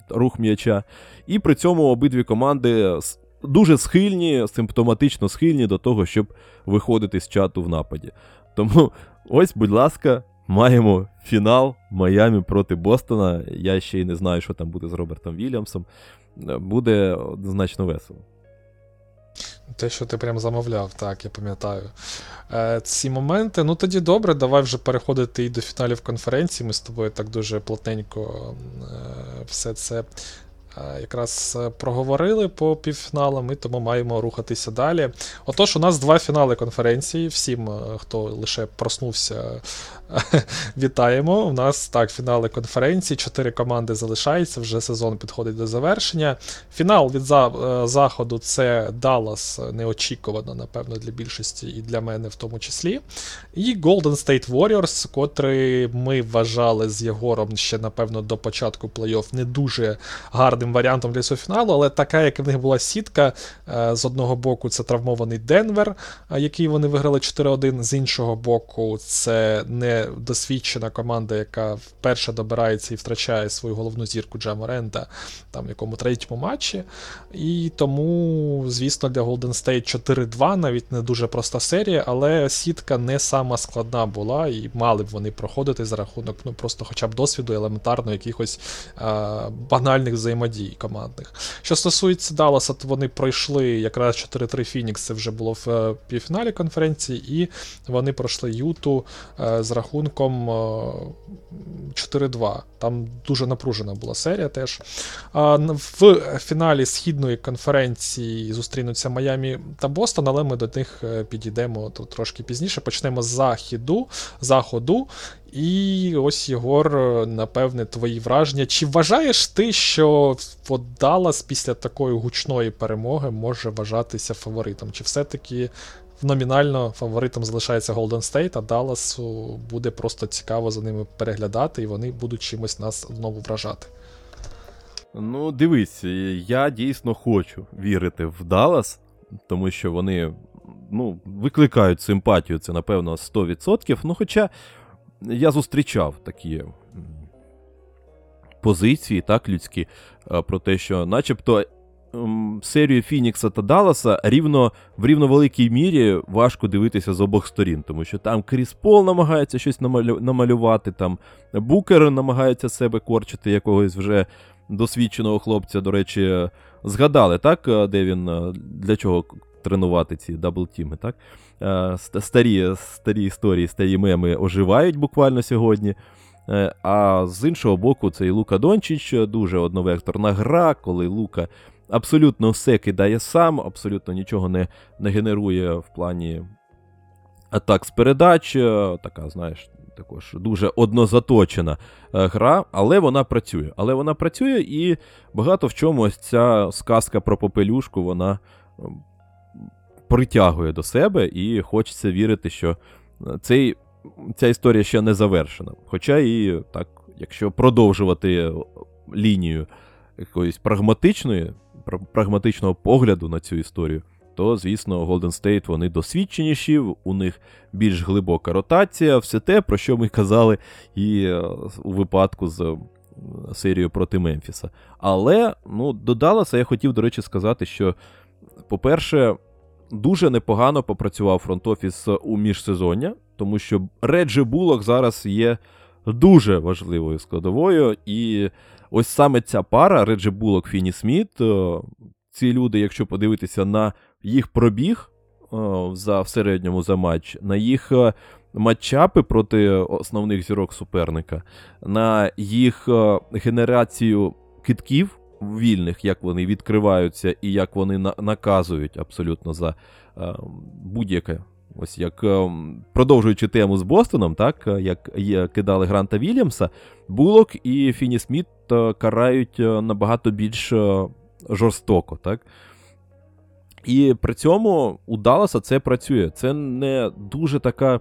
рух м'яча. І при цьому обидві команди дуже схильні, симптоматично схильні до того, щоб виходити з чату в нападі. Тому ось, будь ласка, маємо фінал Майамі проти Бостона. Я ще й не знаю, що там буде з Робертом Вільямсом. Буде однозначно весело. Те, що ти прям замовляв, так, я пам'ятаю. Е, ці моменти, ну тоді добре, давай вже переходити і до фіналів конференції. Ми з тобою так дуже плотненько е, все це якраз е, проговорили по півфіналам, і тому маємо рухатися далі. Отож, у нас два фінали конференції. Всім, е, хто лише проснувся [LAUGHS] Вітаємо. У нас так, фінали конференції. Чотири команди залишаються, вже сезон підходить до завершення. Фінал від е, заходу це Даллас, неочікувано, напевно, для більшості і для мене в тому числі. І Golden State Warriors, котрий ми вважали з Єгором ще, напевно, до початку плей-офф не дуже гарним варіантом для цього фіналу, але така, як в них була сітка, е, з одного боку, це травмований Денвер, е, який вони виграли 4-1, з іншого боку, це недосвідчена команда, яка вперше добирається і втрачає свою головну зірку Джаморента там в якому третьому матчі. І тому, звісно, для Golden State 4-2 навіть не дуже проста серія, але сітка не сама складна була, і мали б вони проходити за рахунок ну, просто хоча б досвіду, елементарно якихось е, банальних взаємодій командних. Що стосується Далласа, то вони пройшли якраз 4-3 Фінікс, це вже було в е, півфіналі конференції, і вони пройшли Юту е, з рахунком е, 4-2. Там дуже напружена була серія теж. В фіналі східної конференції зустрінуться Майамі та Бостон, але ми до них е, підійдемо трошки пізніше. Почнемо з західу, заходу. І ось, Єгор, е, напевне, твої враження. Чи вважаєш ти, що от Даллас після такої гучної перемоги може вважатися фаворитом? Чи все-таки номінально фаворитом залишається Golden State, а Далласу буде просто цікаво за ними переглядати, і вони будуть чимось нас знову вражати? Ну, дивись, я дійсно хочу вірити в Даллас, тому що вони ну, викликають симпатію, це, напевно, 100%. Ну, хоча я зустрічав такі позиції, так, людські, е, про те, що начебто серію Фінікса та Далласа рівно в рівно великій мірі важко дивитися з обох сторін, тому що там Кріс Пол намагається щось намалю- намалювати, там Букер намагається себе корчити якогось вже досвідченого хлопця. До речі, згадали, так, е, де він е, для чого тренувати ці даблтіми, так? Е, Старі, старі історії, старі меми оживають буквально сьогодні. А з іншого боку, цей Лука Дончич дуже одновекторна гра, коли Лука абсолютно все кидає сам, абсолютно нічого не, не генерує в плані атак з передач. е, Така, знаєш, також дуже однозаточена е, гра, але вона працює. Але вона працює, і багато в чому ось ця сказка про попелюшку, вона притягує до себе, і хочеться вірити, що е, цей, ця історія ще не завершена. Хоча і так, якщо продовжувати лінію якоїсь прагматичної, пра- прагматичного погляду на цю історію, то, звісно, Golden State вони досвідченіші, у них більш глибока ротація, все те, про що ми казали і е, у випадку з е, серією проти Мемфіса. Але ну, до Далласа я хотів, до речі, сказати, що, по-перше, дуже непогано попрацював фронт-офіс у міжсезоння, тому що Реджі Булок зараз є дуже важливою складовою. І ось саме ця пара Реджі Булок Фіні Сміт. е, Ці люди, якщо подивитися на їх пробіг е, за в середньому за матч, на їх е, матчапи проти основних зірок суперника, на їх генерацію китків вільних, як вони відкриваються і як вони наказують абсолютно за будь-яке. Ось як е, продовжуючи тему з Бостоном, так е, як кидали Гранта Вільямса, Булок і Фіні Сміт е, карають набагато більш жорстоко, так? І при цьому у Далласа це працює. Це не дуже така,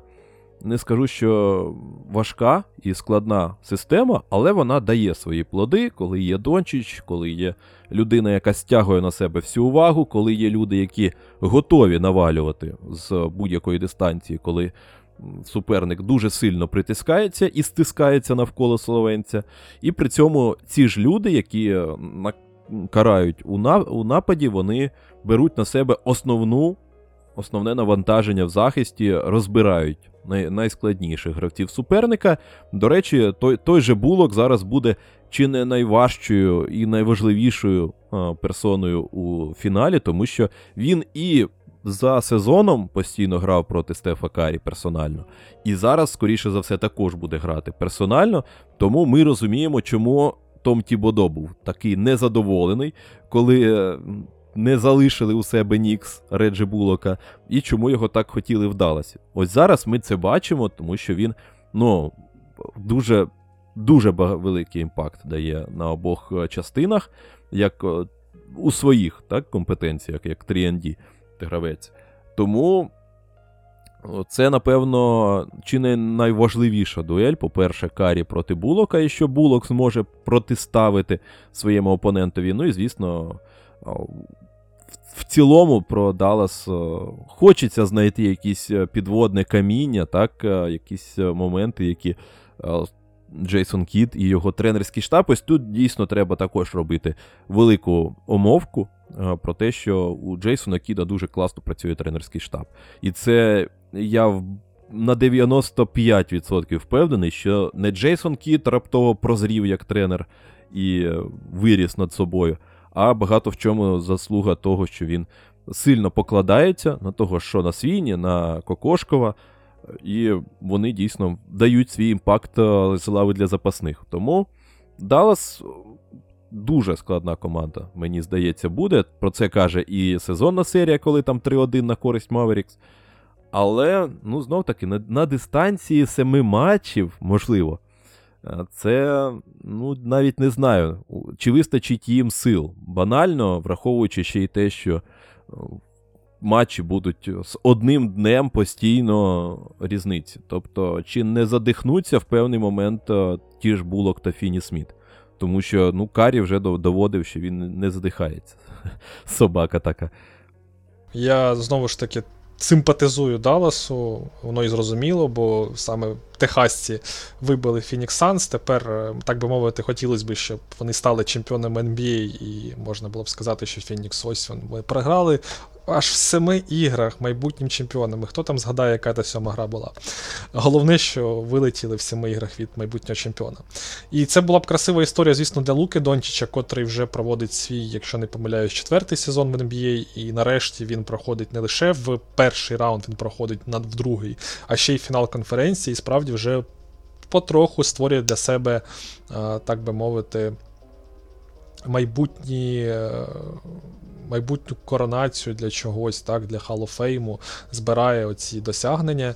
не скажу, що важка і складна система, але вона дає свої плоди, коли є Дончич, коли є людина, яка стягує на себе всю увагу, коли є люди, які готові навалювати з будь-якої дистанції, коли суперник дуже сильно притискається і стискається навколо Соловенця. І при цьому ці ж люди, які е, карають у нападі, вони беруть на себе основну, основне навантаження в захисті, розбирають найскладніших гравців суперника. До речі, той, той же Булок зараз буде чи не найважчою і найважливішою а, персоною у фіналі, тому що він і за сезоном постійно грав проти Стефа Карі персонально, і зараз, скоріше за все, також буде грати персонально. Тому ми розуміємо, чому Том Тібодо був такий незадоволений, коли е, не залишили у себе Нікс Реджі Булока, і чому його так хотіли вдалося. Ось зараз ми це бачимо, тому що він ну, дуже дуже великий impact дає на обох е, частинах, як е, у своїх так, компетенціях, як 3&D гравець. Тому це, напевно, чи не найважливіша дуель. По-перше, Карі проти Булока, і що Булок зможе протиставити своєму опонентові. Ну і, звісно, в цілому про Даллас хочеться знайти якісь е, підводне каміння, так, якісь моменти, які Джейсон Кіт і його тренерський штаб. Ось тут дійсно треба також робити велику омовку е, про те, що у Джейсона Кіда дуже класно працює тренерський штаб. І це я на 95% впевнений, що не Джейсон Кід раптово прозрів як тренер і е, виріс над собою, а багато в чому заслуга того, що він сильно покладається на того, що на Свіні, на Кокошкова і вони дійсно дають свій impact е, з лави для запасних. Тому Даллас дуже складна команда, мені здається, буде. Про це каже і сезонна серія, коли там 3-1 на користь Маверікс. Але, ну, знов таки, на, на дистанції семи матчів, можливо, е, це ну, навіть не знаю, чи вистачить їм сил. Банально, враховуючи ще й те, що е, матчі будуть з одним днем постійно різниці. Тобто, чи не задихнуться в певний момент е, ті ж Булок та Фінні-Сміт. Тому що ну, Карі вже доводив, що він не задихається. [LAUGHS] Собака така. Я знову ж таки симпатизую Далласу, воно і зрозуміло, бо саме техасці вибили Phoenix Suns. Тепер, е, так би мовити, хотілося б, щоб вони стали чемпіонами NBA, і можна було б сказати, що Фінікс ось вони програли аж в семи іграх майбутнім чемпіонами. Хто там згадає, яка та сьома гра була? Головне, що вилетіли в семи іграх від майбутнього чемпіона. І це була б красива історія, звісно, для Луки Дончича, котрий вже проводить свій, якщо не помиляюсь, четвертий сезон в NBA. І нарешті він проходить не лише в перший раунд, він проходить в другий, а ще й фінал конференції. І справді вже потроху створює для себе, так би мовити, майбутні е, майбутню коронацію для чогось, так, для Халофейму, збирає оці досягнення.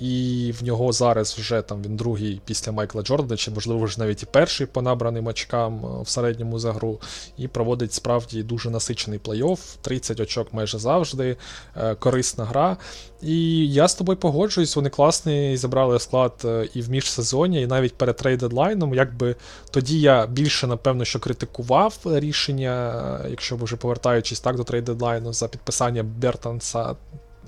І в нього зараз вже там він другий після Майкла Джордана, чи, можливо, вже навіть і перший по набраним очкам е, в середньому за гру, і проводить справді дуже насичений плей-офф, 30 очок майже завжди, е, корисна гра. І я з тобою погоджуюсь, вони класний забрали склад е, і в міжсезоні, і навіть перед трейд-дедлайном. Якби тоді я більше, напевно, що критикував рішення, якщо вже повертаючись так до трейд-дедлайну, за підписання Бертанса.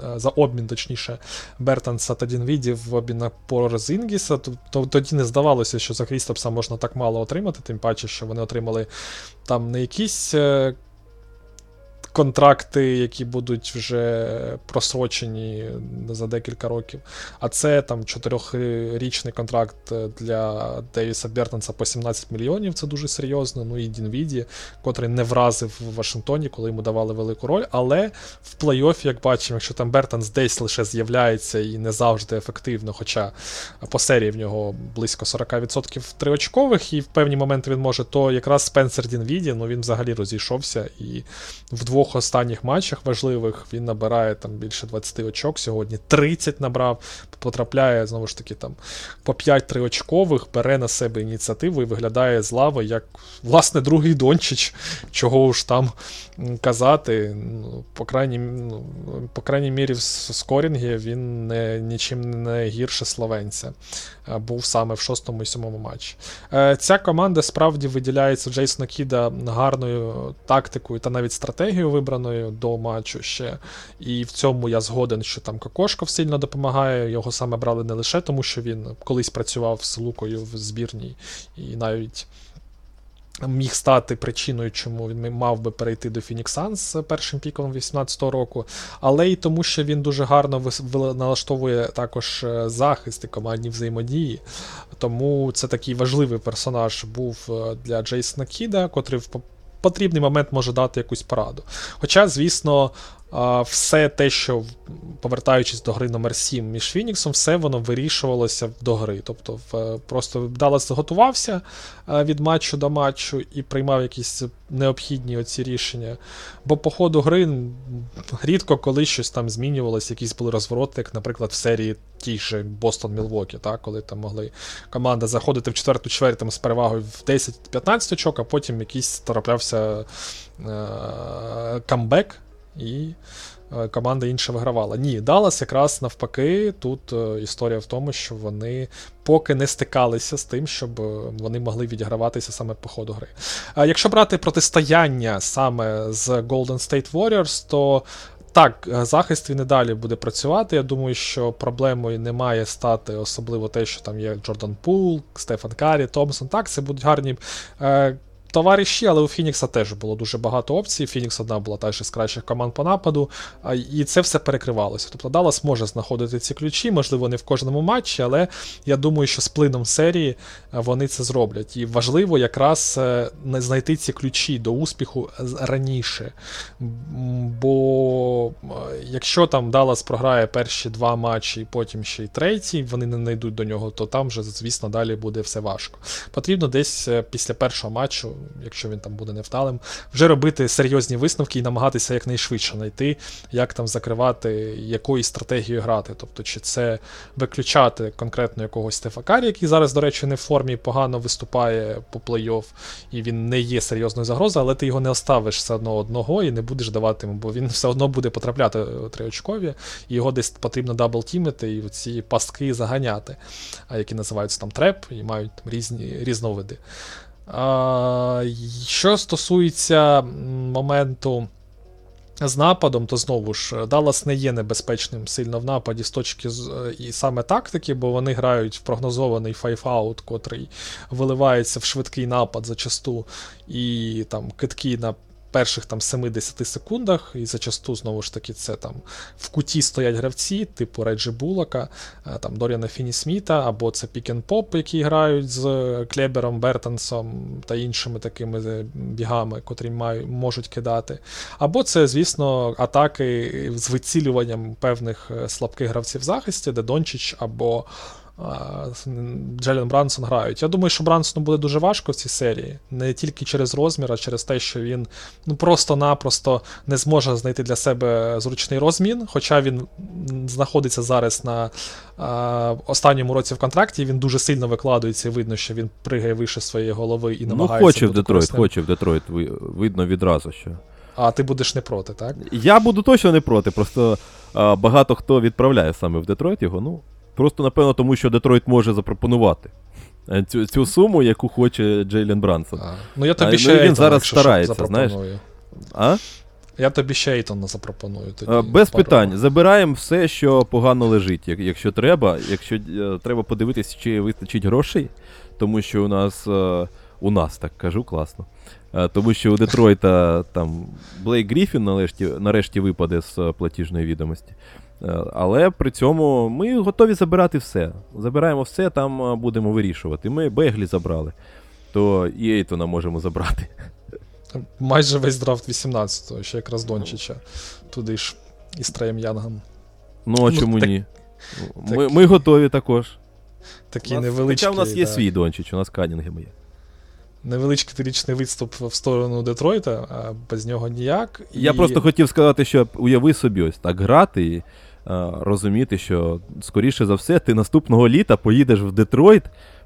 Е, за обмін, точніше, Бертанса та Дінвіді в обмін на Порозінгіса, то тоді не здавалося, що за Крістопса можна так мало отримати, тим паче, що вони отримали там не якісь е, контракти, які будуть вже просрочені за декілька років. А це там чотирьохрічний контракт для Девіса Бертонса по 17 мільйонів. Це дуже серйозно. Ну і Дінвіді, котрий не вразив в Вашингтоні, коли йому давали велику роль. Але в плей-оффі, як бачимо, якщо там Бертонс десь лише з'являється і не завжди ефективно, хоча по серії в нього близько 40% триочкових, і в певні моменти він може, то якраз Спенсер Дінвіді, ну він взагалі розійшовся і вдвох двох останніх матчах важливих він набирає там більше 20 очок сьогодні. 30 набрав, потрапляє знову ж таки там по 5 триочкових, бере на себе ініціативу і виглядає з лави як, власне, другий Дончич, чого ж там казати. Ну, По крайній ну, по крайній мірі в скорінгі він не, нічим не гірше словенця. Був саме в шостому і сьомому матчі. Е, ця команда справді виділяється Джейсона Кіда гарною тактикою та навіть стратегією вибраною до матчу ще. І в цьому я згоден, що там Кокошков сильно допомагає. Його саме брали не лише тому, що він колись працював з Лукою в збірній і навіть. Міг стати причиною, чому він мав би перейти до Phoenix Suns першим піком 18-го року, але й тому, що він дуже гарно налаштовує також е, захист і командні взаємодії. Тому це такий важливий персонаж був е, для Джейсона Кіда, котрий потрібний момент може дати якусь пораду. Хоча, звісно, все те, що повертаючись до гри номер 7 між Фініксом, все воно вирішувалося до гри. Тобто просто Даллас готувався від матчу до матчу і приймав якісь необхідні оці рішення. Бо по ходу гри рідко коли щось там змінювалося, якісь були розвороти, як, наприклад, в серії тій же Бостон Мілвокі, коли там могли команда заходити в четверту чверть з перевагою в 10-15 очок, а потім якийсь траплявся е- камбек і. Команда інша вигравала. Ні, Даллас якраз навпаки, тут е, історія в тому, що вони поки не стикалися з тим, щоб е, вони могли відіграватися саме по ходу гри. А якщо брати протистояння саме з Golden State Warriors, то так, захист він і далі буде працювати. Я думаю, що проблемою не має стати особливо те, що там є Джордан Пул, Стефан Карі, Томпсон. Так, це будуть гарні е, товариші, але у Фінікса теж було дуже багато опцій. Фінікс одна була теж із кращих команд по нападу, і це все перекривалося. Тобто Даллас може знаходити ці ключі, можливо, не в кожному матчі, але я думаю, що з плином серії вони це зроблять. І важливо якраз е, знайти ці ключі до успіху раніше. Бо якщо там Даллас програє перші два матчі, і потім ще й третій, вони не знайдуть до нього, то там вже, звісно, далі буде все важко. Потрібно десь е, після першого матчу якщо він там буде невдалим, вже робити серйозні висновки і намагатися якнайшвидше знайти, як там закривати, якою стратегією грати. Тобто, чи це виключати конкретно якогось Стефакарі, який зараз, до речі, не в формі погано виступає по плей-офф, і він не є серйозною загрозою, але ти його не оставиш все одно одного і не будеш давати йому, бо він все одно буде потрапляти триочкові, і його десь потрібно даблтімити і ці пастки заганяти, які називаються там треп і мають різні різновиди. Що стосується моменту з нападом, то знову ж, Даллас не є небезпечним сильно в нападі з точки з і саме тактики, бо вони грають в прогнозований файфаут, котрий виливається в швидкий напад зачасту, і там китки на перших там 70 секундах, і зачасту, знову ж таки, це там в куті стоять гравці, типу Реджі Булака, е, там Доріана Фіні Сміта, або це Пік Поп, які грають з Клебером, Бертансом та іншими такими е, бігами, котрі мають, можуть кидати. Або це, звісно, атаки з вицілюванням певних е, слабких гравців в захисті, де Дончич або. Джелен Брансон грають. Я думаю, що Брансону буде дуже важко в цій серії, не тільки через розмір, а через те, що він ну просто-напросто не зможе знайти для себе зручний розмін. Хоча він знаходиться зараз на а, останньому році в контракті, він дуже сильно викладується і видно, що він пригає вище своєї голови і ну, намагається. Ну, хоче в Детройт, корисним. хоче в Детройт, видно відразу, що. А ти будеш не проти, так? Я буду точно не проти, просто а, багато хто відправляє саме в Детройт його. ну... Просто, напевно, тому що Детройт може запропонувати е, цю цю суму, яку хоче Джейлен Брансон. А, ну я тобі а, ще ну, він зараз старається, знаєш. А? Я тобі ще Ейтона запропоную. Тоді а, Без пару. питань. Забираємо все, що погано лежить, якщо треба. Якщо е, треба подивитися, чи вистачить грошей, тому що у нас. Е, у нас так кажу, класно. Е, тому що у Детройта там Блейк Гріфін нарешті, нарешті випаде з платіжної відомості. Е, але при цьому ми готові забирати все. Забираємо все, там е, будемо вирішувати. Ми Беглі забрали, то і Ейтона можемо забрати. Майже весь драфт 18-го, ще якраз Дончича. Туди ж із Треєм Янгом. Ну, а Ну, чому так- ні? Ми, так- ми готові також. Такий У нас- невеличкий. Хоча у нас є да, свій Дончич, у нас Канінгем є. Невеличкий трирічний відступ в сторону Детройта, а без нього ніяк. Я І- просто хотів сказати, що уяви собі ось так грати і розуміти, що скоріше за все, ти наступного літа поїдеш в Детройт.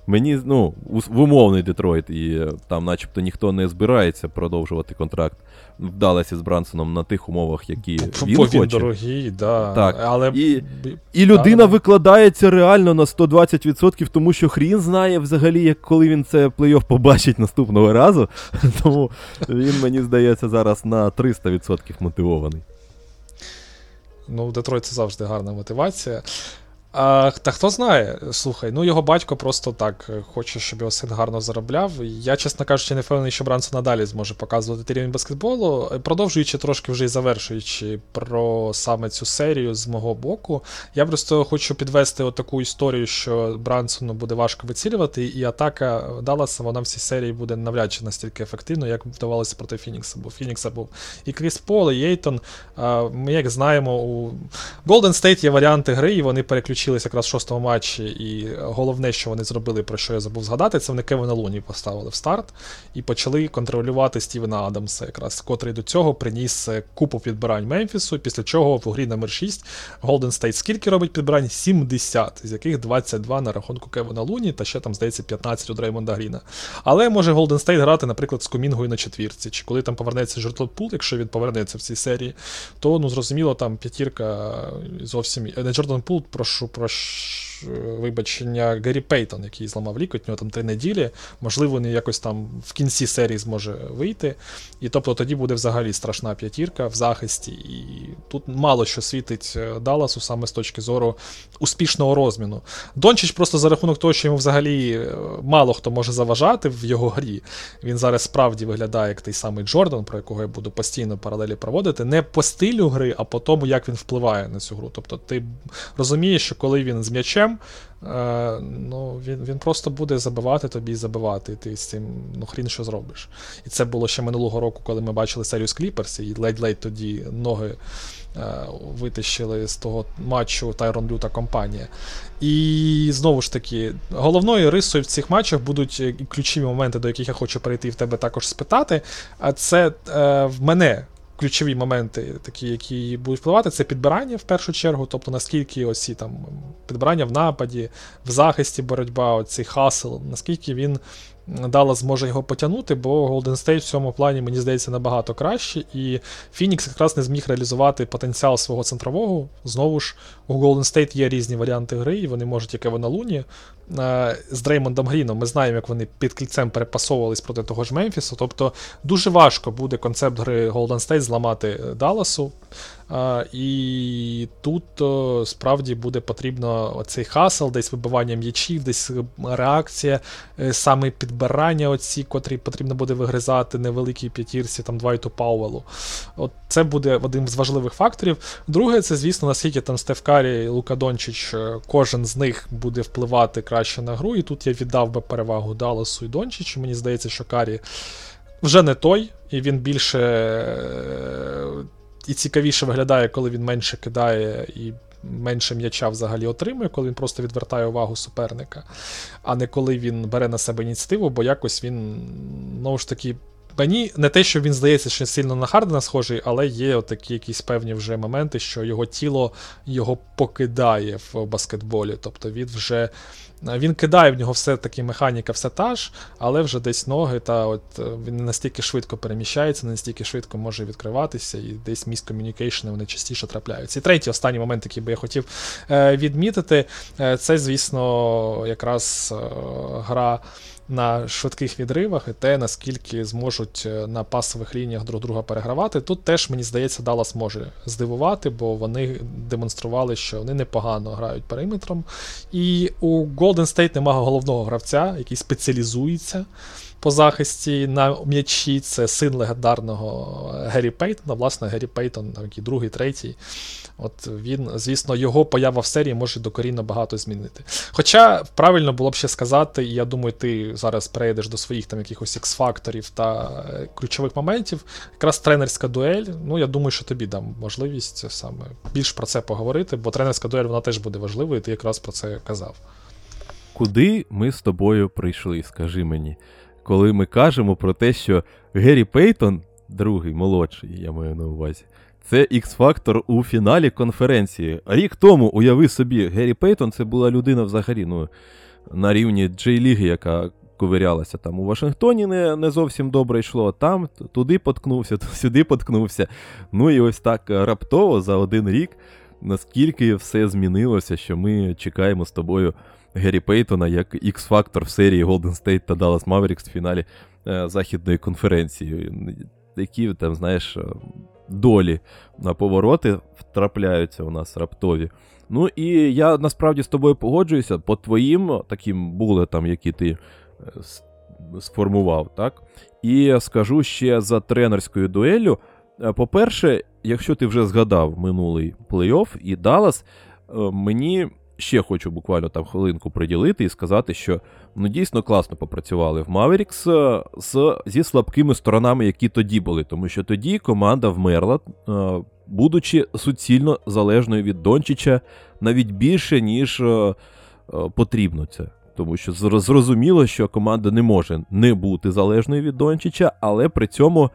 Мені, ну, в умовний Детройт, і е, там, начебто, ніхто не збирається продовжувати контракт в Далласі з Брансоном на тих умовах, які він Бо хоче. дорогий, да. Так, Але і- І людина да. викладається реально на 120%, тому що хрін знає взагалі, як коли він це плей-офф побачить наступного разу. [LAUGHS] Тому він, мені здається, зараз на 300% мотивований. Ну, Детройт це завжди гарна мотивація. А, Та хто знає, слухай, ну його батько просто так е, хоче, щоб його син гарно заробляв. Я, чесно кажучи, не впевнений, що Брансон надалі зможе показувати рівень баскетболу. Продовжуючи трошки вже і завершуючи про саме цю серію з мого боку, я просто хочу підвести отаку історію, що Брансону буде важко вицілювати, і атака Далласа, вона в цій серії буде навряд чи настільки ефективно, як вдавалося проти Фінікса. Бо Фінікса був і Кріс Пол, і Ейтон. Ми, як знаємо, у Golden State є варіанти гри, і вони переключили включились якраз в шостому матчі, і головне, що вони зробили, про що я забув згадати, це вони Кевина Луні поставили в старт і почали контролювати Стівена Адамса, якраз котрий до цього приніс е, купу підбирань Мемфісу, після чого в грі номер 6 Golden State скільки робить підбирань? 70, з яких 22 на рахунку Кевина Луні, та ще там, здається, 15 у Дреймонда Гріна. Але може Golden State грати, наприклад, з Комінгою на четвірці, чи коли там повернеться Жортлот Пул, якщо він повернеться в цій серії, то ну зрозуміло, там п'ятірка зовсім е, не Джордан Пул, прошу про вибачення Гаррі Пейтон, який зламав лікоть, у нього там три неділі. Можливо, він якось там в кінці серії зможе вийти. І тобто тоді буде взагалі страшна п'ятірка в захисті. І тут мало що світить е, Далласу саме з точки зору успішного розміну. Дончич просто за рахунок того, що йому взагалі е, мало хто може заважати в його грі. Він зараз справді виглядає як той самий Джордан, про якого я буду постійно паралелі проводити. Не по стилю гри, а по тому, як він впливає на цю гру. Тобто ти розумієш, що коли він з м'ячем, е, ну, він він просто буде забивати тобі і забивати. І ти з цим ну, хрін що зробиш. І це було ще минулого року, коли ми бачили серію з Кліперс, і ледь-ледь тоді ноги е, витащили з того матчу Тайрон Лю та компанія. І знову ж таки, головною рисою в цих матчах будуть ключові моменти, до яких я хочу перейти в тебе також спитати. А це е, в мене ключові моменти, такі, які будуть впливати, це підбирання в першу чергу, тобто наскільки оці там підбирання в нападі, в захисті боротьба, оцей хасл, наскільки він Даллас зможе його потягнути, бо Golden State в цьому плані, мені здається, набагато краще. І Фінікс якраз не зміг реалізувати потенціал свого центрового. Знову ж, у Golden State є різні варіанти гри, і вони можуть, як і на Луні. Е, з Дреймондом Гріном ми знаємо, як вони під кільцем перепасовувались проти того ж Мемфісу. Тобто дуже важко буде концепт гри Golden State зламати Далласу. І тут справді буде потрібно оцей хасл, десь вибивання м'ячів, десь реакція, е, саме підбирання, оці, котрі потрібно буде вигризати невеликій п'ятірці, там Двайту Пауелу. От Це буде один з важливих факторів. Друге, це, звісно, наскільки там Стеф Каррі і Лука Дончич, е, кожен з них буде впливати краще на гру. І тут я віддав би перевагу Далласу і Дончичу. Мені здається, що Каррі вже не той, і він більше і цікавіше виглядає, коли він менше кидає і менше м'яча взагалі отримує, коли він просто відвертає увагу суперника, а не коли він бере на себе ініціативу, бо якось він, знову ж таки. Мені не те, що він здається, що сильно на Хардена схожий, але є такі якісь певні вже моменти, що його тіло його покидає в баскетболі. Тобто він вже він кидає в нього все-таки механіка, все та ж, але вже десь ноги, та от е, він не настільки швидко переміщається, не настільки швидко може відкриватися, і десь міскомунікейшни вони частіше трапляються. І третій останній момент, який би я хотів е, відмітити, е, це, звісно, якраз гра на швидких відривах і те, наскільки зможуть е, на пасових лініях друг друга перегравати. Тут теж, мені здається, Даллас може здивувати, бо вони демонстрували, що вони непогано грають периметром. І у Golden State немає головного гравця, який спеціалізується по захисті на м'ячі. Це син легендарного Геррі Пейтона. Власне, Геррі Пейтон, який другий, третій. От він, звісно, його поява в серії може докорінно багато змінити. Хоча правильно було б ще сказати, і я думаю, ти зараз перейдеш до своїх там якихось ікс-факторів та е, ключових моментів. Якраз тренерська дуель. Ну, я думаю, що тобі дам можливість саме більш про це поговорити, бо тренерська дуель вона теж буде важливою, і ти якраз про це казав. Куди ми з тобою прийшли, скажи мені, коли ми кажемо про те, що Геррі Пейтон, другий молодший, я маю на увазі, це X-фактор у фіналі конференції. Рік тому, уяви собі, Геррі Пейтон це була людина взагалі ну, на рівні Джей-Ліги, яка ковирялася там у Вашингтоні, не не зовсім добре йшло. Там туди поткнувся, [LAUGHS] сюди поткнувся. Ну і ось так раптово за один рік, наскільки все змінилося, що ми чекаємо з тобою Геррі Пейтона як X-фактор в серії Golden State та Dallas Mavericks в фіналі е, західної конференції. Які там, знаєш долі на повороти трапляються у нас раптові. Ну і я насправді з тобою погоджуюся, по твоїм таким булетам, які ти е, сформував, так? І скажу ще за тренерською дуеллю. Е, по-перше, якщо ти вже згадав минулий плей-офф і Даллас, е, мені ще хочу буквально там хвилинку приділити і сказати, що ну дійсно класно попрацювали в Маверікс з, зі слабкими сторонами, які тоді були, тому що тоді команда вмерла, е, будучи суцільно залежною від Дончича, навіть більше, ніж потрібно це. Тому що зрозуміло, що команда не може не бути залежною від Дончича, але при цьому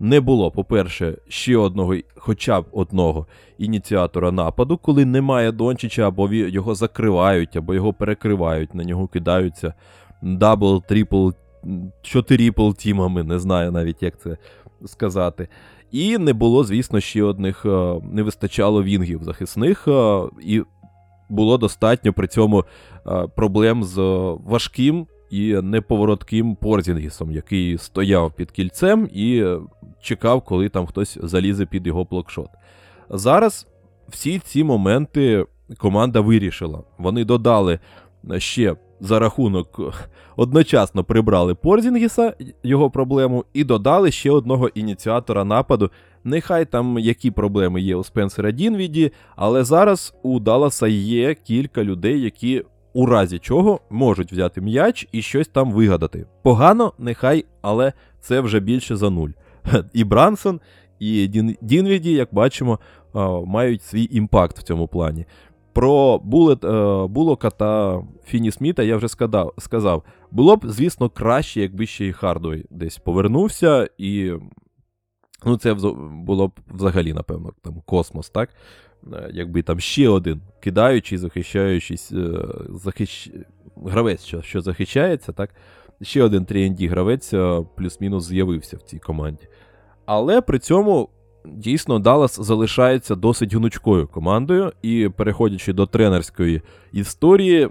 не було, по-перше, ще одного, хоча б одного ініціатора нападу, коли немає Дончича, або його закривають, або його перекривають, на нього кидаються double, triple, чотиріпл team ами, не знаю навіть, як це сказати. І не було, звісно, ще одних, е, не вистачало вінгів захисних, е, і було достатньо при цьому е, проблем з важким і неповоротким Порзінгісом, який стояв під кільцем і чекав, коли там хтось залізе під його блокшот. Зараз всі ці моменти команда вирішила. Вони додали ще за рахунок одночасно прибрали Порзінгіса, його проблему, і додали ще одного ініціатора нападу. Нехай там які проблеми є у Спенсера Дінвіді, але зараз у Далласа є кілька людей, які у разі чого можуть взяти м'яч і щось там вигадати. Погано, нехай, але це вже більше за нуль. [LAUGHS] І Брансон, і Дінвіді, як бачимо, мають свій impact в цьому плані. Про Булет, е, Булока та Фінні-Сміта я вже сказав. Було б, звісно, краще, якби ще і Хардвей десь повернувся, і ну, це було б взагалі, напевно, там космос, так? Е, якби там ще один кидаючий, захищаючись, е, захищ... гравець, що що захищається, так? Ще один 3 гравець плюс-мінус з'явився в цій команді. Але при цьому дійсно Даллас залишається досить гнучкою командою, і переходячи до тренерської історії,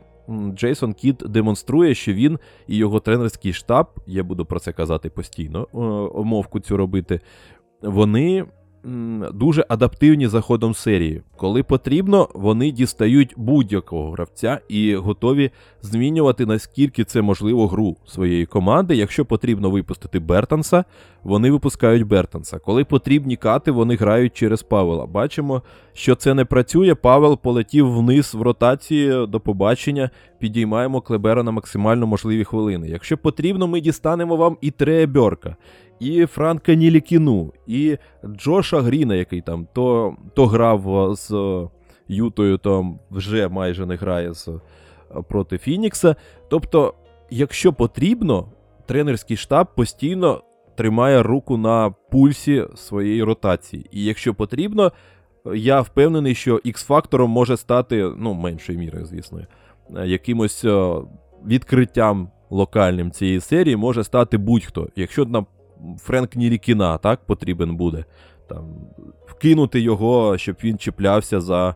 Джейсон Кіт демонструє, що він і його тренерський штаб, я буду про це казати постійно, омовку цю робити, вони дуже адаптивні за ходом серії. Коли потрібно, вони дістають будь-якого гравця і готові змінювати наскільки це можливо гру своєї команди. Якщо потрібно випустити Бертанса, вони випускають Бертанса. Коли потрібні кати, вони грають через Павела. Бачимо, що це не працює. Павел полетів вниз в ротації до побачення. Підіймаємо Клебера на максимально можливі хвилини. Якщо потрібно, ми дістанемо вам і Трея і Франка Нілікіну, і Джоша Гріна, який там то то грав з Ютою, то вже майже не грає з проти Фінікса. Тобто, якщо потрібно, тренерський штаб постійно тримає руку на пульсі своєї ротації. І якщо потрібно, я впевнений, що X-фактором може стати, ну, меншою мірою, звісно, якимось відкриттям локальним цієї серії може стати будь-хто. Якщо на Френк Нірікіна, так, потрібен буде. Там, Вкинути його, щоб він чіплявся за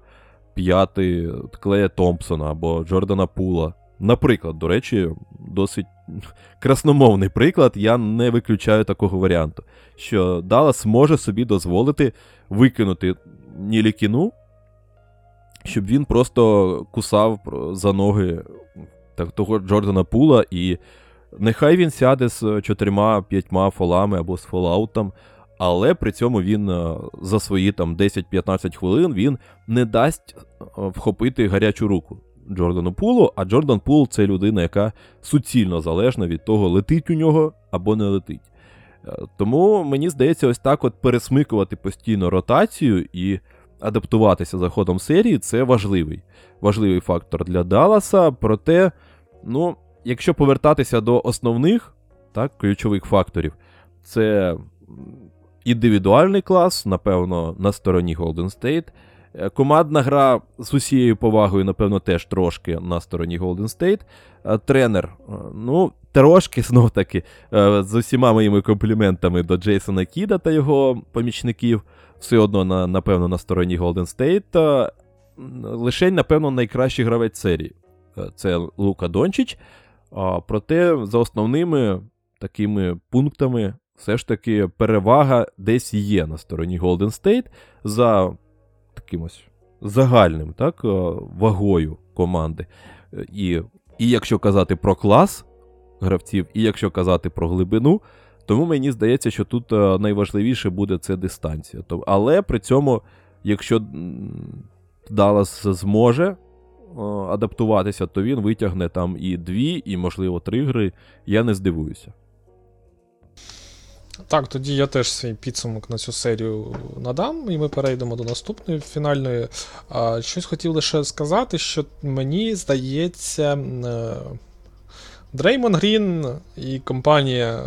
п'ятий Клея Томпсона або Джордана Пула. Наприклад, до речі, досить красномовний приклад, я не виключаю такого варіанту, що Даллас може собі дозволити викинути Нілікіну, щоб він просто кусав за ноги того Джордана Пула і Нехай він сяде з чотирма-п'ятьма фолами або з фолаутом, але при цьому він е, за свої там 10-15 хвилин він не дасть е, вхопити гарячу руку Джордану Пулу, а Джордан Пул це людина, яка суцільно залежна від того, летить у нього або не летить. Е, тому мені здається, ось так от пересмикувати постійно ротацію і адаптуватися за ходом серії це важливий важливий фактор для Далласа. Проте, ну, якщо повертатися до основних так, ключових факторів, це індивідуальний клас, напевно, на стороні Golden State. Е, командна гра з усією повагою, напевно, теж трошки на стороні Golden State. Е, тренер, е, ну, трошки [LAUGHS] знов таки, з усіма моїми компліментами до Джейсона Кіда та його помічників, все одно, на, напевно, на стороні Golden State. Лише, напевно, найкращий гравець серії. Це Лука Дончич. Проте за основними такими пунктами все ж таки перевага десь є на стороні Golden State за таким ось загальним так, е, вагою команди. Е, І, і якщо казати про клас гравців, і якщо казати про глибину, тому мені здається, що тут е, найважливіше буде це дистанція. Але при цьому, якщо Даллас зможе адаптуватися, то він витягне там і дві, і, можливо, три гри. Я не здивуюся. Так, тоді я теж свій підсумок на цю серію надам, і ми перейдемо до наступної фінальної. Щось хотів лише сказати, що мені здається. Е, Дреймон Грін і компанія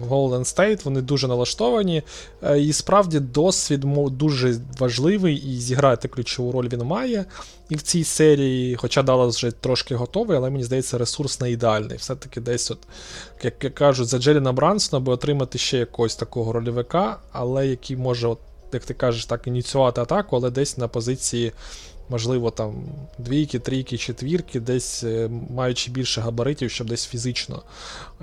в Golden State вони дуже налаштовані. Е, І справді досвід дуже важливий, і зіграти ключову роль він має. І в цій серії, хоча Даллас вже трошки готовий, але мені здається, ресурс не ідеальний. Все-таки десь, от, як кажуть, за Джеліна Брансона, аби отримати ще якогось такого рольовика, але який може, от, як ти кажеш, так ініціювати атаку, але десь на позиції можливо, там двійки, трійки, четвірки, десь е, маючи більше габаритів, щоб десь фізично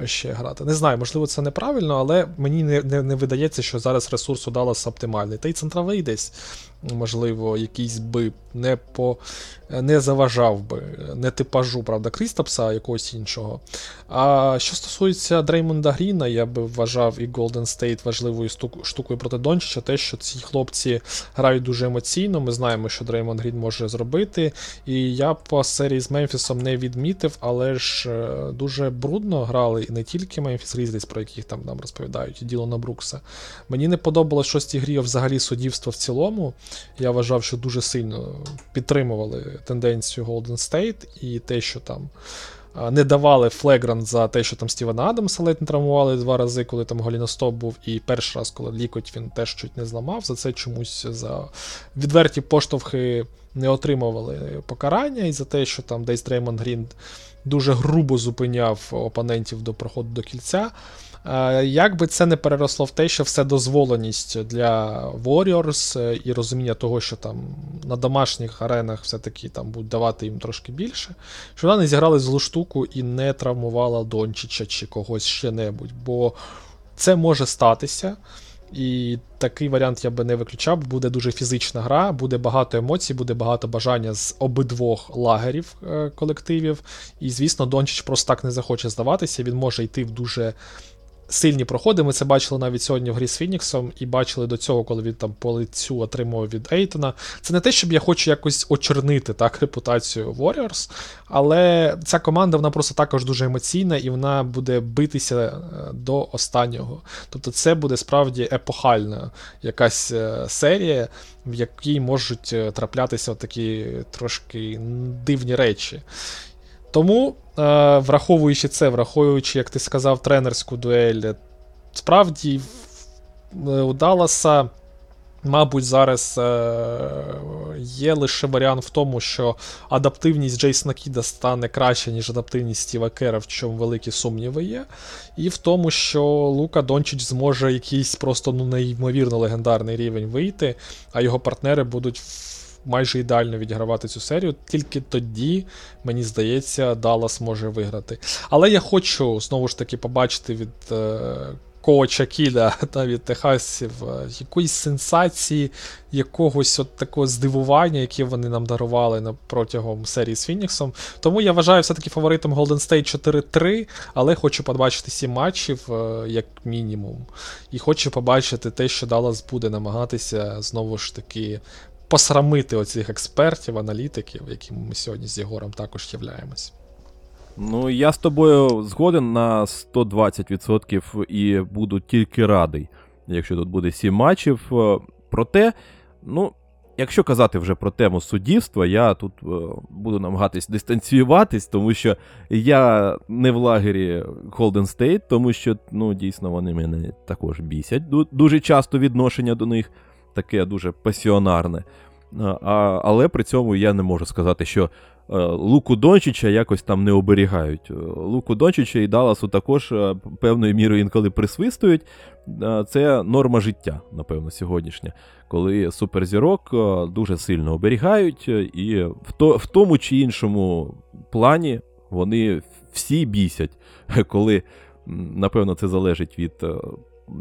ще грати. Не знаю, можливо, це неправильно, але мені не, не, не видається, що зараз ресурс у Далласа оптимальний. Та й центровий десь, можливо, якийсь би не по не заважав би, не типажу, правда, Крістапса, а якогось іншого. А що стосується Дреймонда Гріна, я би вважав і Golden State важливою штукою проти Дончича, те, що ці хлопці грають дуже емоційно. Ми знаємо, що Дреймонд Грін може зробити. І я по серії з Мемфісом не відмітив, але ж е, дуже брудно грали і не тільки Мемфіс Різліс, про яких там нам розповідають, і Ділона Брукса. Мені не подобалось в шостій грі взагалі суддівство в цілому. Я вважав, що дуже сильно підтримували тенденцію Golden State і те, що там. Не давали флегрант за те, що там Стівена Адамса ледь не травмували два рази, коли там голіностоп був, і перший раз, коли лікоть він теж чуть не зламав. За це чомусь за відверті поштовхи не отримували покарання, і за те, що там десь Дреймонд Грін дуже грубо зупиняв опонентів до проходу до кільця. Е, Як би це не переросло в те, що все дозволеність для Warriors е, і розуміння того, що там на домашніх аренах все-таки там будуть давати їм трошки більше, що вона не зіграли злу штуку і не травмувала Дончича чи когось ще небудь, бо це може статися. І такий варіант я би не виключав. Буде дуже фізична гра, буде багато емоцій, буде багато бажання з обидвох лагерів е, колективів. І, звісно, Дончич просто так не захоче здаватися. Він може йти в дуже сильні проходи. Ми це бачили навіть сьогодні в грі з Фініксом, і бачили до цього, коли він там по лицю отримував від Ейтона. Це не те, щоб я хочу якось очернити так репутацію Warriors, але ця команда вона просто також дуже емоційна і вона буде битися е, до останнього. Тобто, це буде справді епохальна якась е, серія, в якій можуть е, траплятися такі трошки дивні речі. Тому, враховуючи це, враховуючи, як ти сказав, тренерську дуель, справді е, у Далласа, мабуть, зараз е, є лише варіант в тому, що адаптивність Джейсона Кіда стане краще, ніж адаптивність Стіва Кера, в чому великі сумніви є. І в тому, що Лука Дончич зможе якийсь просто ну, неймовірно легендарний рівень вийти, а його партнери будуть майже ідеально відігравати цю серію. Тільки тоді, мені здається, Даллас може виграти. Але я хочу знову ж таки побачити від. Е- Коуча Кіда [LAUGHS] та від Техасів е, якоїсь сенсації, якогось от такого здивування, яке вони нам дарували на, протягом серії з Фініксом. Тому я вважаю все-таки фаворитом Golden State 4-3, але хочу побачити 7 матчів, е, як мінімум. І хочу побачити те, що Даллас буде намагатися знову ж таки посрамити оцих експертів, аналітиків, якими ми сьогодні з Єгором також являємось. Ну, я з тобою згоден на 120% і буду тільки радий, якщо тут буде 7 матчів. Е, Проте, ну, якщо казати вже про тему суддівства, я тут е, буду намагатись дистанціюватись, тому що я не в лагері Golden State, тому що, ну, дійсно, вони мене також бісять. Дуже часто відношення до них таке дуже пасіонарне. А, а- але при цьому я не можу сказати, що е, Луку Дончича якось там не оберігають. Е, Луку Дончича і Далласу також е, певною мірою інколи присвистують. Е, Це норма життя, напевно, сьогоднішня, коли суперзірок е, дуже сильно оберігають, е, і в, то, в тому чи іншому плані вони всі бісять, [LAUGHS] коли, напевно, це залежить від е,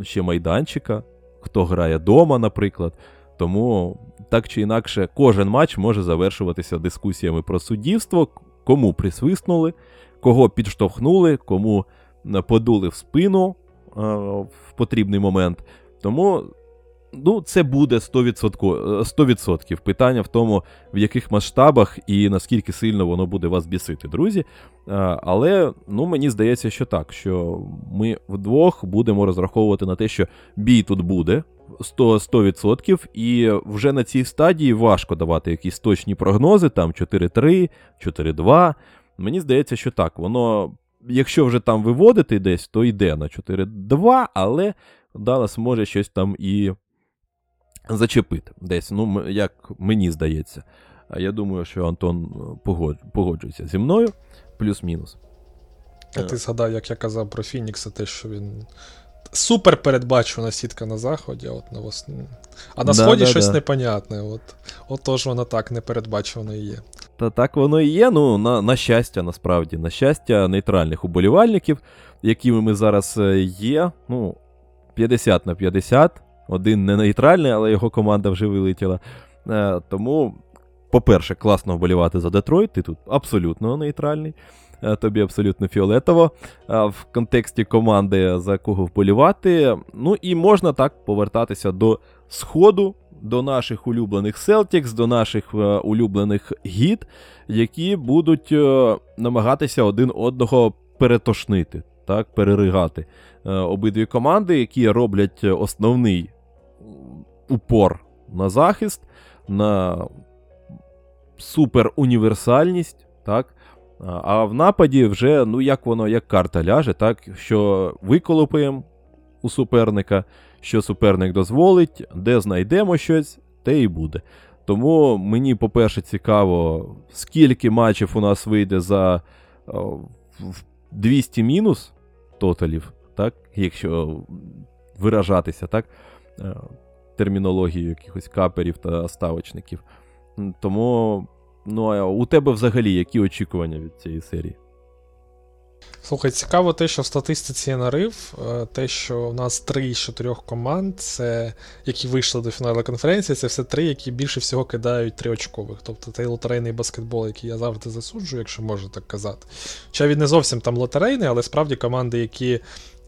ще майданчика, хто грає дома, наприклад. Тому так чи інакше, кожен матч може завершуватися дискусіями про суддівство, кому присвиснули, кого підштовхнули, кому е, подули в спину е, в потрібний момент. Тому ну, це буде 100%, е, 100% питання в тому, в яких масштабах і наскільки сильно воно буде вас бісити, друзі. Е, Але ну, мені здається, що так, що ми вдвох будемо розраховувати на те, що бій тут буде 100%, 100% і вже на цій стадії важко давати якісь точні прогнози, там 4-3, 4-2. Мені здається, що так, воно, якщо вже там виводити десь, то йде на 4-2, але Даллас може щось там і зачепити десь, ну, як мені здається. А я думаю, що Антон е, погоджується зі мною, плюс-мінус. А ти згадав, як я казав про Фінікса, те, що він супер передбачувана сітка на заході, а от на вос... а на Да, сході да, щось да. непонятне. От, отож воно так непередбачувано і є. Та так воно і є. Ну, на, на щастя, насправді, на щастя, нейтральних уболівальників, якими ми зараз е, є. Ну, 50 на 50. Один не нейтральний, але його команда вже вилетіла. Е, тому, по-перше, класно вболівати за Детройт. Ти тут абсолютно нейтральний. Е, Тобі абсолютно фіолетово е, в контексті команди, за кого вболівати. Ну і можна так повертатися до сходу, до наших улюблених Celtics, до наших е, улюблених гід, які будуть намагатися один одного перетошнити, так, переригати. Обидві команди, які роблять основний упор на захист, на суперуніверсальність, так. А- в нападі вже, ну як воно, як карта ляже, так, що виколупаємо у суперника, що суперник дозволить, де знайдемо щось, те і буде. Тому мені, по-перше, цікаво, скільки матчів у нас вийде за о, 200 мінус тоталів, так, якщо виражатися, так, е, термінологією якихось каперів та ставочників. Тому, ну, а у тебе взагалі які очікування від цієї серії? Слухай, цікаво те, що в статистиці нарив, е, те, що в нас три з чотирьох команд, це, які вийшли до фіналу конференції, це все три, які більше всього кидають триочкових. Тобто той лотерейний баскетбол, який я завжди засуджую, якщо можна так казати. Хоча він не зовсім там лотерейний, але справді команди, які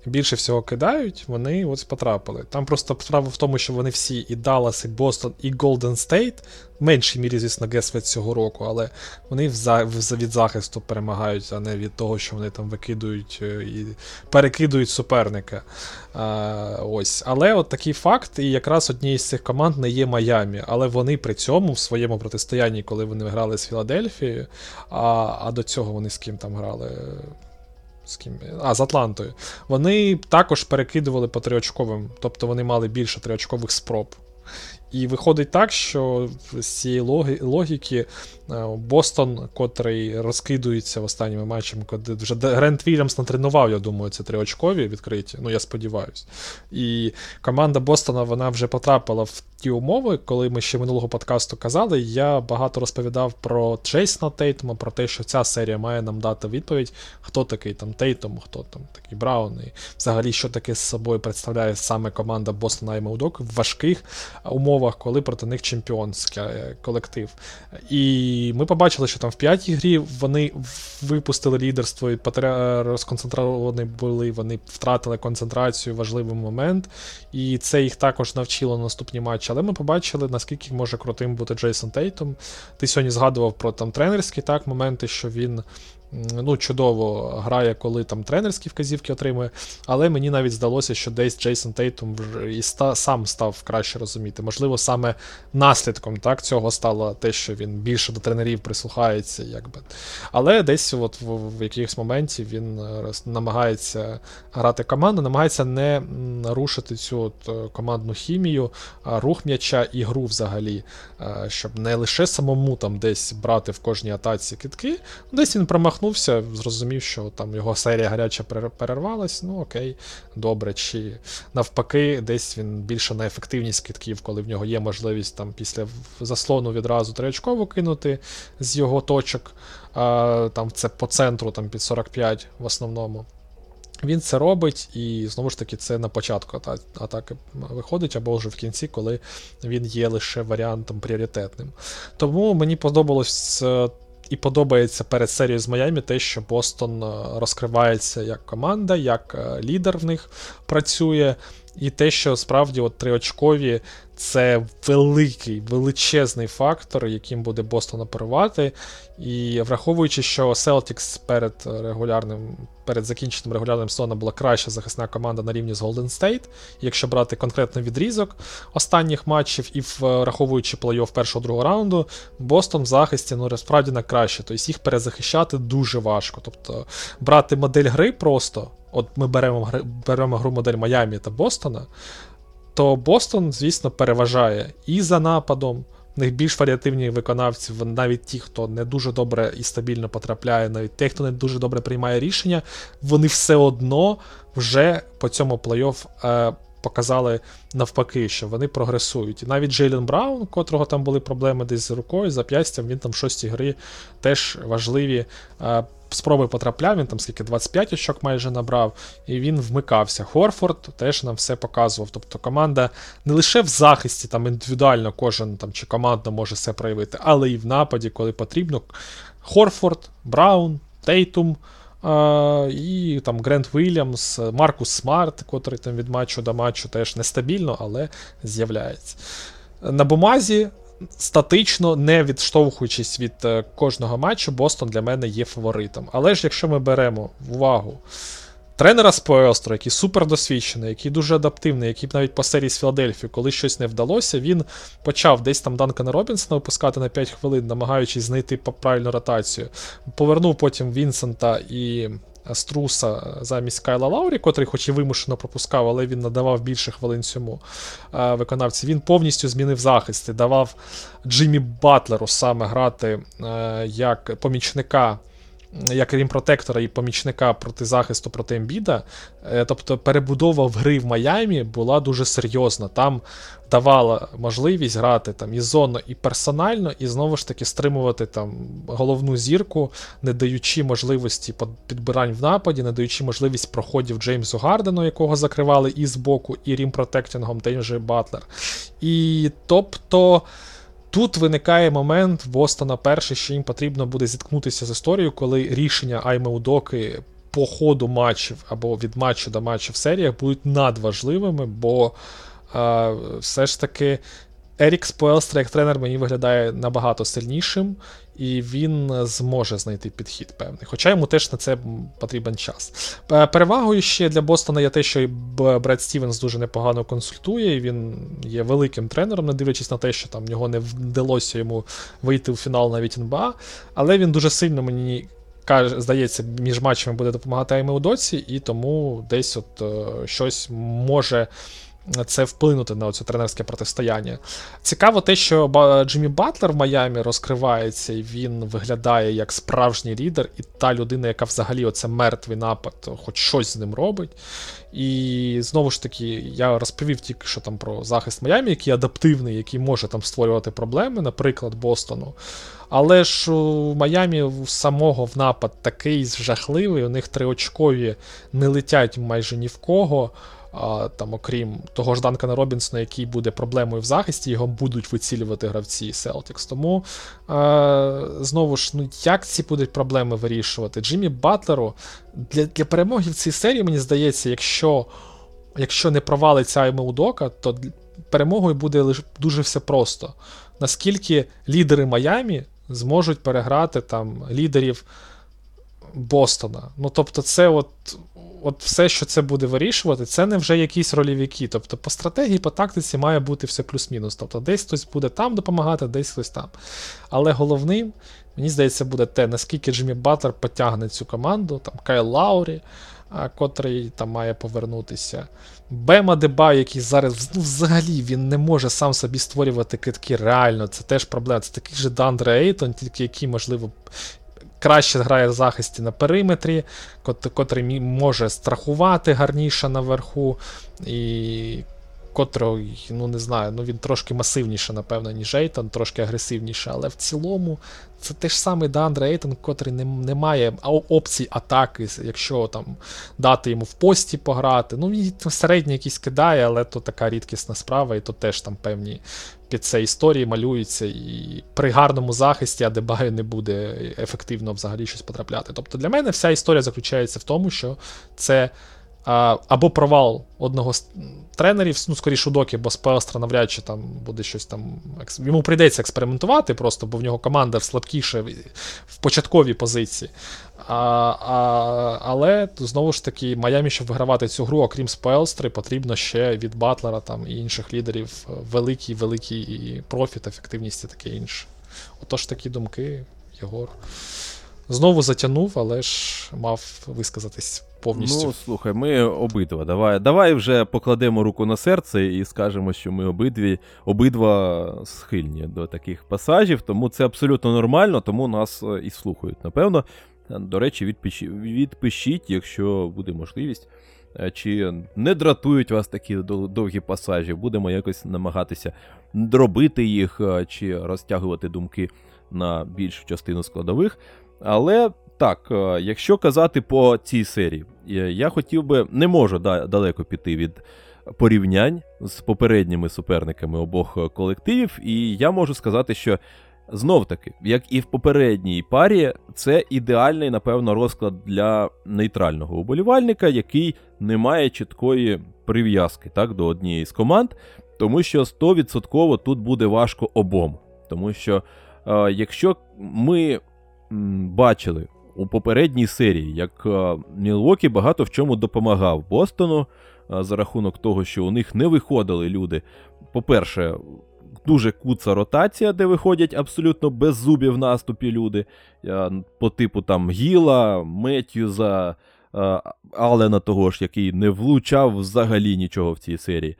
більше всього кидають, вони ось потрапили. Там просто справа в тому, що вони всі і Даллас, і Бостон, і Голден Стейт, в меншій мірі, звісно, Гесвет цього року, але вони від захисту перемагають, а не від того, що вони там викидують е, і перекидують суперника. А, ось. Але от такий факт, і якраз однією з цих команд не є Майамі, але вони при цьому в своєму протистоянні, коли вони грали з Філадельфією, а, а до цього вони з ким там грали. З ким? А, з Атлантою. Вони також перекидували по триочковим, тобто вони мали більше триочкових спроб. І виходить так, що з цієї логіки е, Бостон, котрий розкидується останніми матчами, вже Грент Вільямс натренував, я думаю, це триочкові відкриті. Ну, я сподіваюся. І команда Бостона вона вже потрапила в ті умови, коли ми ще минулого подкасту казали. Я багато розповідав про Джейсона Тейтума, про те, що ця серія має нам дати відповідь, хто такий там Тейтум, хто там такий Браун, і взагалі, що таке з собою представляє саме команда Бостона і Мелдок в важких умовах, коли проти них чемпіонський е, колектив. І ми побачили, що там в п'ятій грі вони випустили лідерство і потря- розконцентровані були, вони втратили концентрацію, важливий момент. І це їх також навчило на наступні матчі. Але ми побачили, наскільки може крутим бути Джейсон Тейтом. Ти сьогодні згадував про там тренерські так, моменти, що він. Ну, чудово грає, коли там тренерські вказівки отримує, але мені навіть здалося, що десь Джейсон Тейтум і ста, сам став краще розуміти. Можливо, саме наслідком так, цього стало те, що він більше до тренерів прислухається, якби. Але десь от в, в якихось моменті він е, намагається грати команду, намагається не м, нарушити цю от, е, командну хімію, рух м'яча і гру взагалі, е, щоб не лише самому там десь брати в кожній атаці китки. Десь він промахнувся, зрозумів, що там його серія гаряча перервалась. Ну окей, добре. Чи навпаки, десь він більше на ефективність китків, коли в нього є можливість там після заслону відразу триочково кинути з його точок. А, там це по центру, там під 45 в основному. Він це робить, і знову ж таки, це на початку атаки виходить, або вже в кінці, коли він є лише варіантом пріоритетним. Тому мені подобалось е, і подобається перед серією з Майами те, що Бостон е, розкривається як команда, як е, лідер в них працює. І те, що справді от триочкові це великий, величезний фактор, яким буде Бостон оперувати. І враховуючи, що Celtics перед регулярним, перед закінченням регулярним сезоном була краща захисна команда на рівні з Golden State, якщо брати конкретно відрізок останніх матчів і враховуючи плей-офф першого другого раунду, Бостон в захисті ну справді на краще. Тобто їх перезахищати дуже важко. Тобто брати модель гри просто. От ми беремо беремо гру модель Майамі та Бостона, то Бостон, звісно, переважає і за нападом. В них більш варіативні виконавці, навіть ті, хто не дуже добре і стабільно потрапляє, навіть ті, хто не дуже добре приймає рішення, вони все одно вже по цьому плей-офф е, показали навпаки, що вони прогресують. І навіть Джейлен Браун, котрого там були проблеми десь з рукою, зап'ястям, він там в шостій гри теж важливі. Е, спроби потрапляв, він там скільки 25 очок майже набрав, і він вмикався. Хорфорд теж нам все показував. Тобто команда не лише в захисті, там індивідуально кожен там чи командно може все проявити, але і в нападі, коли потрібно. Хорфорд, Браун, Тейтум. Uh, і там Грент Вільямс, Маркус Смарт, котрий там від матчу до матчу теж нестабільно, але з'являється. На бумазі статично, не відштовхуючись від е, кожного матчу, Бостон для мене є фаворитом. Але ж якщо ми беремо в увагу тренера Споелстру, який супер досвідчений, який дуже адаптивний, який навіть по серії з Філадельфії, коли щось не вдалося, він почав десь там Данкана Робінсона випускати на 5 хвилин, намагаючись знайти правильну ротацію. Повернув потім Вінсента і Струса замість Кайла Лаурі, котрий, хоч і вимушено пропускав, але він надавав більше хвилин цьому е, виконавці. Він повністю змінив захист і давав Джиммі Батлеру саме грати е, як помічника як рімпротектора і помічника проти захисту проти Ембіда. Е, тобто перебудова в гри в Майамі була дуже серйозна. Там давала можливість грати там і зонно, і персонально, і знову ж таки стримувати там головну зірку, не даючи можливості підбирань в нападі, не даючи можливість проходів Джеймсу Гардену, якого закривали і з боку, і рімпротектингом, той же Батлер. І тобто. Тут виникає момент Бостона перший, що їм потрібно буде зіткнутися з історією, коли рішення Айме Удоки по ходу матчів або від матчу до матчу в серіях будуть надважливими, бо е, все ж таки Ерік Споелстра як тренер мені виглядає набагато сильнішим, і він зможе знайти підхід певний. Хоча йому теж на це потрібен час. Е, перевагою ще для Бостона є те, що Бред Стівенс дуже непогано консультує, і він є великим тренером, не дивлячись на те, що там його не вдалося йому вийти у фінал навіть НБА, але він дуже сильно мені. Каже, здається, між матчами буде допомагати Аймі Удоці, і тому десь от е, щось може це вплинути на це тренерське протистояння. Цікаво те, що Джиммі Батлер в Майамі розкривається, і він виглядає як справжній лідер, і та людина, яка взагалі оце мертвий напад, хоч щось з ним робить. І знову ж таки, я розповів тільки що там про захист Майамі, який адаптивний, який може там створювати проблеми, наприклад, Бостону. Але ж у Майамі самого в напад такий жахливий, у них триочкові не летять майже ні в кого там, окрім того ж Данкана Робінсона, який буде проблемою в захисті, його будуть вицілювати гравці Celtics. Тому а, знову ж, ну як ці будуть проблеми вирішувати? Джиммі Батлеру для для перемоги в цій серії, мені здається, якщо якщо не провалиться Айме Удока, то перемогою буде лише дуже все просто. Наскільки лідери Майамі зможуть переграти там лідерів Бостона? Ну, тобто, це от от все, що це буде вирішувати, це не вже якісь рольовики. Тобто по стратегії, по тактиці має бути все плюс-мінус. Тобто десь хтось буде там допомагати, десь хтось там. Але головним, мені здається, буде те, наскільки Джиммі Батлер потягне цю команду, там Кайл Лаурі, котрий там має повернутися. Бема Деба, який зараз ну, взагалі він не може сам собі створювати китки. Реально, це теж проблема. Це такий же Дандре Ейтон, тільки який, можливо, краще грає в захисті на периметрі, котрий може страхувати гарніше наверху. І котрий, ну не знаю, ну він трошки масивніше, напевно, ніж Ейтон, трошки агресивніше, але в цілому це те ж самий Деандре Ейтон, котрий не, не має опцій атаки, якщо там дати йому в пості пограти. Ну, він середній якийсь кидає, але то така рідкісна справа, і то теж там певні під це історії малюються, і при гарному захисті Адебаю не буде ефективно взагалі щось потрапляти. Тобто для мене вся історія заключається в тому, що це або провал одного з тренерів, ну, скоріше доки, бо Спелстра навряд чи там буде щось там. Йому прийдеться експериментувати, просто, бо в нього команда слабкіша в початковій позиції. А, а, Але знову ж таки, Майамі, щоб вигравати цю гру, окрім Спелстри, потрібно ще від Батлера там, і інших лідерів великий великий профіт, ефективність і таке інше. Отож, такі думки, Єгор. Знову затягнув, але ж мав висказатись повністю. Ну, слухай, ми обидва. Давай давай вже покладемо руку на серце і скажемо, що ми обидві, обидва схильні до таких пасажів, тому це абсолютно нормально, тому нас е, і слухають. Напевно. До речі, відпишіть, відпишіть, якщо буде можливість. Е, чи не дратують вас такі довгі пасажі, будемо якось намагатися дробити їх, е, чи розтягувати думки на більшу частину складових. Але так, е, якщо казати по цій серії, я хотів би не можу далеко піти від порівнянь з попередніми суперниками обох колективів, і я можу сказати, що знов таки, як і в попередній парі, це ідеальний, напевно, розклад для нейтрального уболівальника, який не має чіткої прив'язки так, до однієї з команд, тому що 100% тут буде важко обом. Тому що, е, якщо ми бачили у попередній серії, як е, Мілвокі багато в чому допомагав Бостону е, за рахунок того, що у них не виходили люди. По-перше, дуже куца ротація, де виходять абсолютно без зубів в наступі люди, е, по типу там Гіла, Меттьюза, Алена того ж, який не влучав взагалі нічого в цій серії.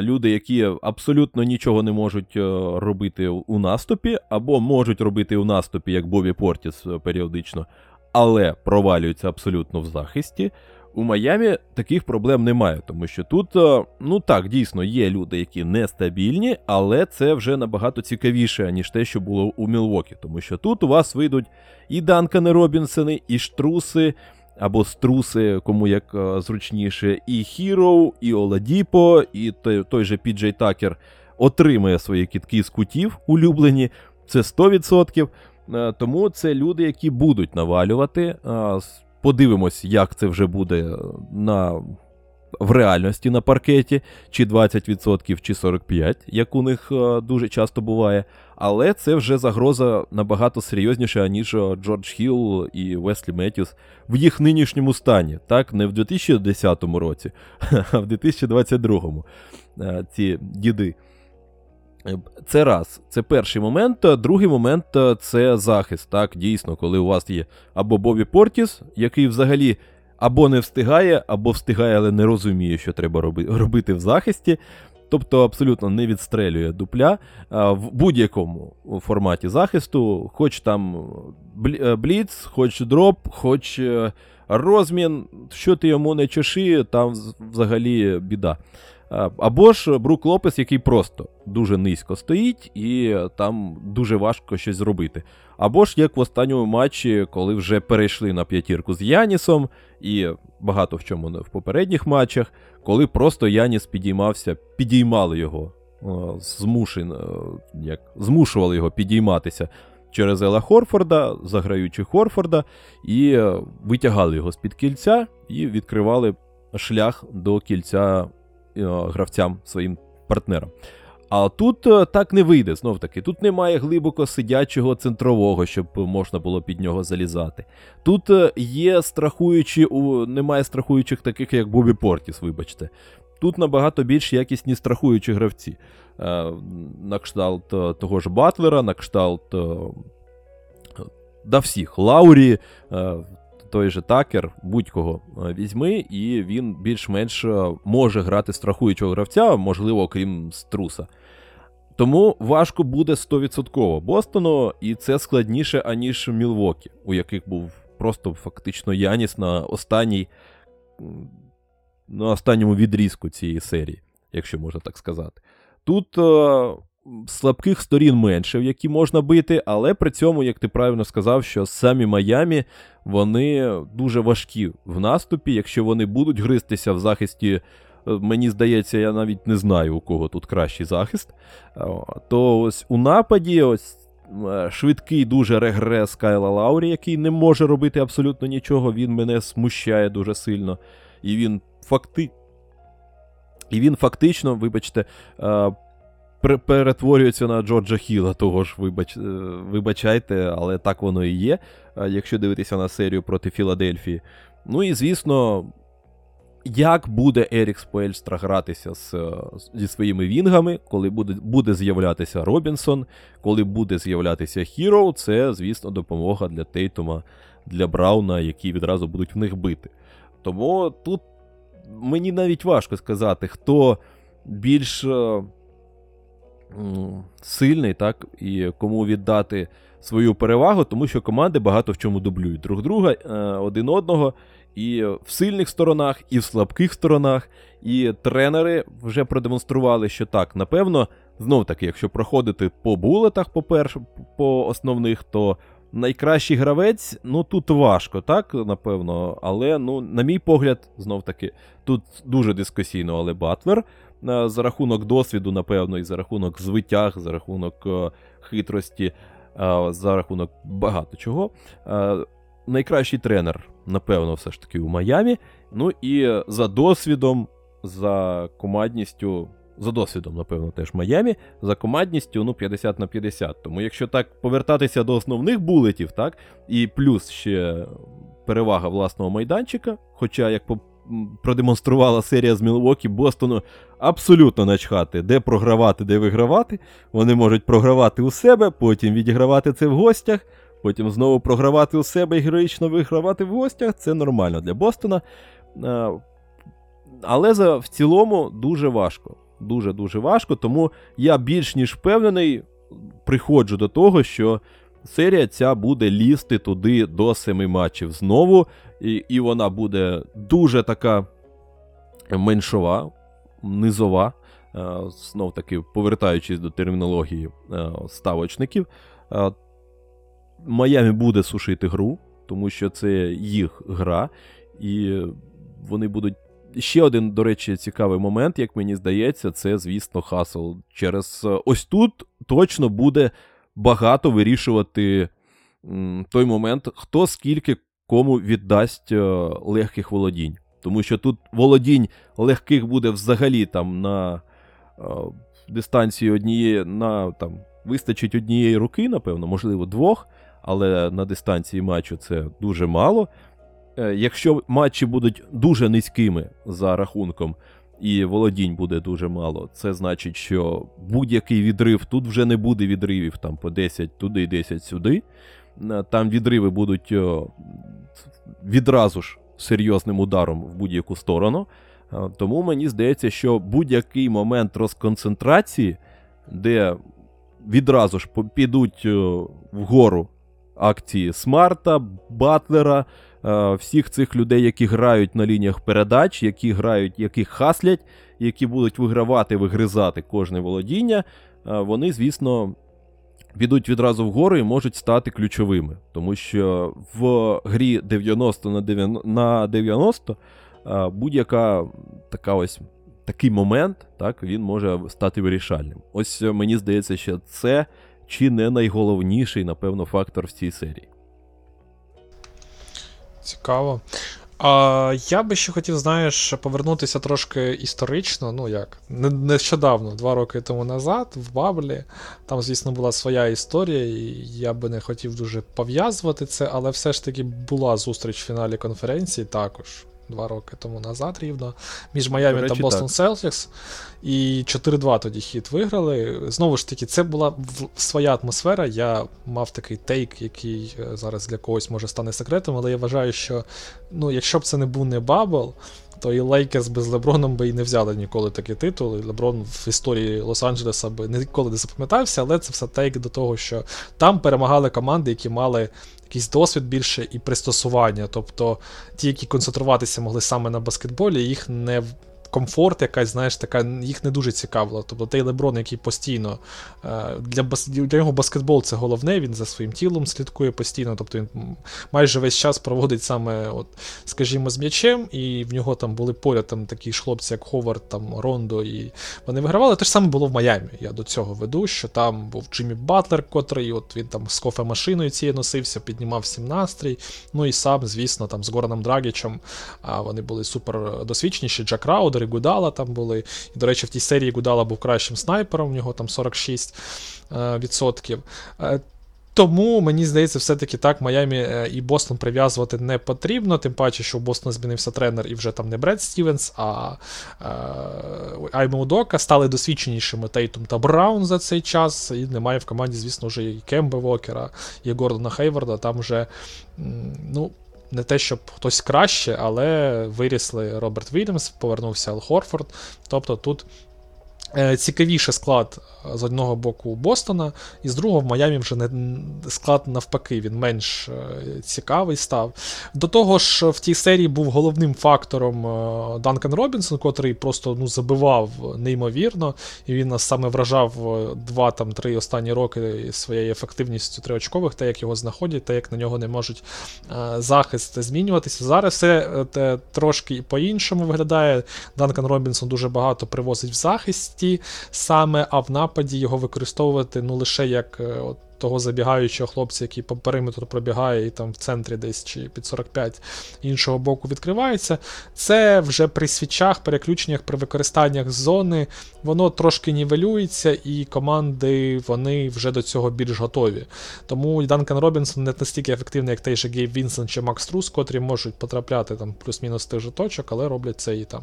Люди, які абсолютно нічого не можуть робити у наступі, або можуть робити у наступі, як Бобі Портіс періодично, але провалюються абсолютно в захисті. У Майамі таких проблем немає, тому що тут, е, ну так, дійсно є люди, які нестабільні, але це вже набагато цікавіше, ніж те, що було у Мілвокі. Тому що тут у вас вийдуть і Данкани Робінсони, і Штруси, або Струси, кому як е, зручніше, і Хіроу, і Оладіпо, і той, той же Піджей Такер отримує свої кітки з кутів улюблені. Це 100%. Е, тому це люди, які будуть навалювати. Е, подивимось, як це вже буде на. В реальності на паркеті, чи 20%, чи 45%, як у них е, дуже часто буває. Але це вже загроза набагато серйозніша, ніж Джордж Хілл і Веслі Меттюс в їх нинішньому стані. Так, не в 2010 році, [LAUGHS] а в 2022 ці діди. Це раз, це перший момент. Другий момент це захист. Так, дійсно, коли у вас є або Бобі Портіс, який взагалі або не встигає, або встигає, але не розуміє, що треба робити в захисті. Тобто абсолютно не відстрелює дупля в будь-якому форматі захисту, хоч там е, бліц, хоч дроп, хоч е, розмін, що ти йому не чеши, там взагалі біда. Або ж Брук Лопес, який просто дуже низько стоїть, і там дуже важко щось зробити. Або ж як в останньому матчі, коли вже перейшли на п'ятірку з Янісом, і багато в чому в попередніх матчах, коли просто Яніс підіймався, підіймали його, змушен, як, змушували його підійматися через Ела Хорфорда, заграючи Хорфорда, і витягали його з-під кільця і відкривали шлях до кільця. Е, гравцям своїм партнерам. А тут е, так не вийде, знов таки. Тут немає глибоко сидячого центрового, щоб можна було під нього залізати. Тут е, є страхуючі, немає страхуючих таких, як Бобі Портіс, вибачте. Тут набагато більш якісні страхуючі гравці. На кшталт того ж Батлера, на кшталт да всіх Лаурі, той же такер, будь-кого е, візьми, і він більш-менш е, може грати страхуючого гравця, можливо, крім струса. Тому важко буде 100% Бостону, і це складніше, аніж Мілвокі, у яких був просто фактично Яніс на останній, на останньому відрізку цієї серії. якщо можна так сказати. Тут е, слабких сторін менше, в які можна бити, але при цьому, як ти правильно сказав, що самі Майамі вони дуже важкі в наступі. Якщо вони будуть гристися в захисті, е, мені здається, я навіть не знаю, у кого тут кращий захист. То ось у нападі, ось. е, Швидкий дуже регрес Кайла Лаурі, який не може робити абсолютно нічого. Він мене смущає дуже сильно. І він факти... І він фактично, вибачте, е, перетворюється на Джорджа Хіла, того ж, вибач... е, вибачайте, але так воно і є, е, якщо дивитися на серію проти Філадельфії. Ну і звісно, як буде Ерік Споельстра гратися з, е, зі своїми вінгами, коли буде, буде з'являтися Робінсон, коли буде з'являтися Хіро, це, звісно, допомога для Тейтума, для Брауна, які відразу будуть в них бити. Тому тут мені навіть важко сказати, хто більш сильний, так, і кому віддати свою перевагу, тому що команди багато в чому дублюють друг друга, е, один одного. І в сильних сторонах, і в слабких сторонах. І тренери вже продемонстрували, що так, напевно, знов таки, якщо проходити по булетах, по перш, по основних, то найкращий гравець, ну тут важко, так, напевно. Але, ну, на мій погляд, знов таки, тут дуже дискусійно, але Батлер за рахунок досвіду, напевно, і за рахунок звитяг, за рахунок е, хитрості, е, за рахунок багато чого. Е, найкращий тренер, напевно, все ж таки у Майамі. Ну і за досвідом, за командністю. За досвідом, напевно, теж Майамі, за командністю ну, 50 на 50. Тому якщо так повертатися до основних булетів, так, і плюс ще перевага власного майданчика, хоча, як по- продемонструвала серія з Мілвокі, Бостону абсолютно начхати, де програвати, де вигравати. Вони можуть програвати у себе, потім відігравати це в гостях, потім знову програвати у себе і героїчно вигравати в гостях. Це нормально для Бостона. Але за, в цілому дуже важко. Дуже-дуже важко, тому я більш ніж впевнений, приходжу до того, що серія ця буде лізти туди до семи матчів знову, і, і вона буде дуже така меншова, низова. Е, Знов таки, повертаючись до термінології е, ставочників, е, Майамі буде сушити гру, тому що це їх гра, і вони будуть. Ще один, до речі, цікавий момент, як мені здається, це, звісно, хасл. Через ось тут точно буде багато вирішувати той момент, хто скільки кому віддасть е, легких володінь. Тому що тут володінь легких буде взагалі там на е, дистанції однієї, на там вистачить однієї руки, напевно, можливо, двох, але на дистанції матчу це дуже мало. Е, Якщо матчі будуть дуже низькими за рахунком, і володінь буде дуже мало, це значить, що будь-який відрив тут вже не буде відривів там по 10 туди, 10 сюди. Там відриви будуть відразу ж серйозним ударом в будь-яку сторону. Е, Тому мені здається, що будь-який момент розконцентрації, де відразу ж підуть е, вгору акції Смарта, Батлера, е, всіх цих людей, які грають на лініях передач, які грають, які хаслять, які будуть вигравати, вигризати кожне володіння, вони, звісно, підуть відразу вгору і можуть стати ключовими. Тому що в грі 90 на 90, на 90 е, будь-яка така ось. Такий момент, так, він може стати вирішальним. Ось е, мені здається, що це чи не найголовніший, напевно, фактор в цій серії. Цікаво. А, я би ще хотів, знаєш, повернутися трошки історично. Ну як, не- нещодавно, два роки тому назад, в Баблі. Там, звісно, була своя історія, і я би не хотів дуже пов'язувати це, але все ж таки була зустріч в фіналі конференції також. Два роки тому назад рівно між речі, та Бостон Селтікс. І 4-2 тоді Хіт виграли. Знову ж таки, це була своя атмосфера. Я мав такий take, який е, зараз для когось може стане секретом, але я вважаю, що ну, якщо б це не був не Bubble, то і Лейкерс без Леброном би і не взяли ніколи такий титул. І Леброн в історії Лос-Анджелеса би ніколи не запам'ятався, але це все take до того, що там перемагали команди, які мали якийсь досвід більше і пристосування. Тобто ті, які концентруватися могли саме на баскетболі, їх не комфорт, якась, знаєш, така їх не дуже цікавила. Тобто той Леброн, який постійно е, для для нього баскетбол це головне, він за своїм тілом слідкує постійно. Тобто він майже весь час проводить саме, от, скажімо, з м'ячем, і в нього там були поряд там такі ж хлопці, як Ховард, там Рондо, і вони вигравали. Те ж саме було в Майамі. Я до цього веду, що там був Джиммі Батлер, котрий от він там з кофемашиною цією носився, піднімав всім настрій. Ну і сам, звісно, там з Гораном Драгічем а, вони були супер досвідченіші. Джей Краудер, Ігудала там були. І, до речі, в тій серії Ігудала був кращим снайпером, в нього там 46 е, відсотків. Е, тому мені здається, все-таки так Майамі е, і Бостон прив'язувати не потрібно, тим паче, що у Бостона змінився тренер і вже там не Бред Стівенс, а Айме Удока стали досвідченішими Тейтум та Браун за цей час. І немає в команді, звісно, вже і Кемба Вокера, і Гордона Хейварда. Там вже ну. Не те, щоб хтось краще, але вирісли Роберт Вільямс, повернувся Ал Хорфорд. Тобто тут цікавіше склад е, з одного боку у Бостона, і з другого в Майамі вже не склад навпаки, він менш е, цікавий став. До того ж, в тій серії був головним фактором е, Данкан Робінсон, котрий просто ну, забивав неймовірно, і він нас саме вражав е, два там три останні роки своєю ефективністю триочкових, те, як його знаходять, те, як на нього не можуть е, захист змінюватися. Зараз все е, трошки по-іншому виглядає. Данкан Робінсон дуже багато привозить в захисті саме, а в нападі його використовувати ну лише як е, от, того забігаючого хлопця, який по периметру пробігає і там в центрі десь чи під 45 іншого боку відкривається. Це вже при свічах, переключеннях, при використаннях зони, воно трошки нівелюється, і команди вони вже до цього більш готові. Тому Данкан Робінсон не настільки ефективний, як той же Гейб Вінсен чи Макс Трус, котрі можуть потрапляти там плюс-мінус тих же точок, але роблять це і там.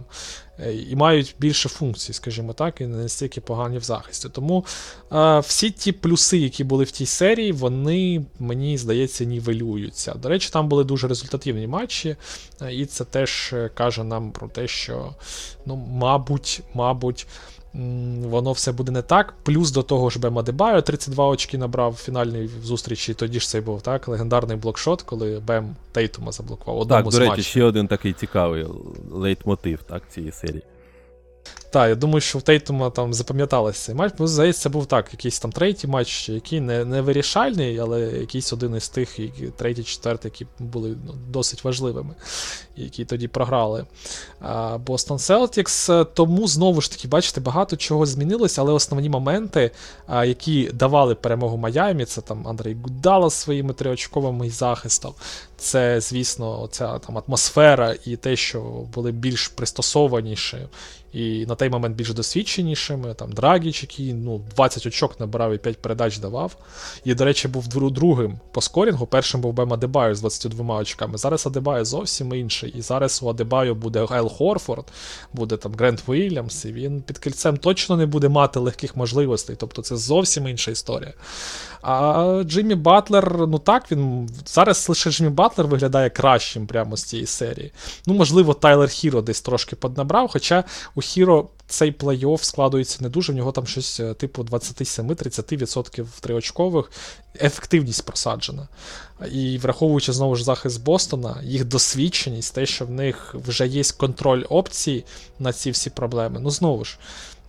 е, І мають більше функцій, скажімо так, і не настільки погані в захисті. Тому е, всі ті плюси, які були в тій серії, вони, мені здається, нівелюються. До речі, там були дуже результативні матчі, е, і це теж е, каже нам про те, що, ну, мабуть, мабуть. Воно все буде не так. Плюс до того ж Бема Дебайо 32 очки набрав в фінальній зустрічі. Тоді ж це був так, легендарний блокшот, коли Бем Тейтума заблокував. Одному Так, з до речі, матчів. ще один такий цікавий лейтмотив так, цієї серії. Так, я думаю, що в Тейтума там запам'яталося цей матч. Ну, здається, це був так, якийсь там третій матч, який не, не вирішальний, але якийсь один із тих, які, третій, четвертий, які були ну, досить важливими, які тоді програли Boston Celtics. Тому знову ж таки, бачите, багато чого змінилося, але основні моменти, а, які давали перемогу Майамі, це там Андрей Гудала своїми триочковими захистом. Це, звісно, оця там атмосфера і те, що були більш пристосованіші і на той момент більш досвідченішими. Там Драгіч, який ну, 20 очок набирав і 5 передач давав. І, до речі, був дру- другим по скорінгу. Першим був Бем Адебайо з 22 очками. Зараз Адебайо зовсім інший. І зараз у Адебайо буде Ел Хорфорд, буде там Грент Уільямс, і він під кільцем точно не буде мати легких можливостей. Тобто це зовсім інша історія. А Джиммі Батлер, ну так, він зараз лише Джиммі Батлер виглядає кращим прямо з цієї серії. Ну, можливо, Тайлер Хіро десь трошки поднабрав, хоча у Хіро цей плей-офф складується не дуже, в нього там щось е, типу 27-30% триочкових, ефективність просаджена. І враховуючи знову ж захист Бостона, їх досвідченість, те, що в них вже є контроль опцій на ці всі проблеми. Ну знову ж,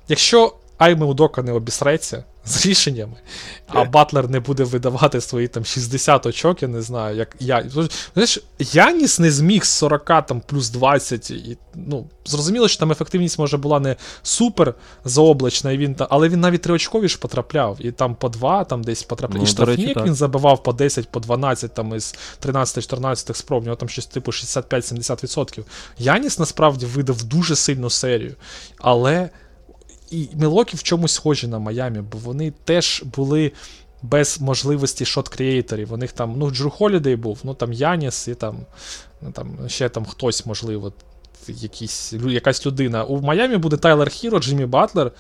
якщо Айме Удока не обісреться з рішеннями, а Батлер не буде видавати свої там 60 очок, я не знаю, як я. Знаєш, Яніс не зміг з 40 там плюс 20. І, ну, зрозуміло, що там ефективність може була не супер заоблачна, і він, але він навіть триочкові ж потрапляв. І там по 2, там десь потрапляв. Ну, і штрафні, як він забивав по 10, по 12 там із 13-14 спроб, у нього там щось типу 65-70%. Яніс насправді видав дуже сильну серію. Але і Мілокі в чомусь схожі на Майамі, бо вони теж були без можливості shot-creatorів. У них там, ну, Джру Холідей був, ну там Яніс і там, ну, там ще там хтось, можливо, якісь, якась людина. У Майамі буде Тайлер Хіро, Джиммі Батлер.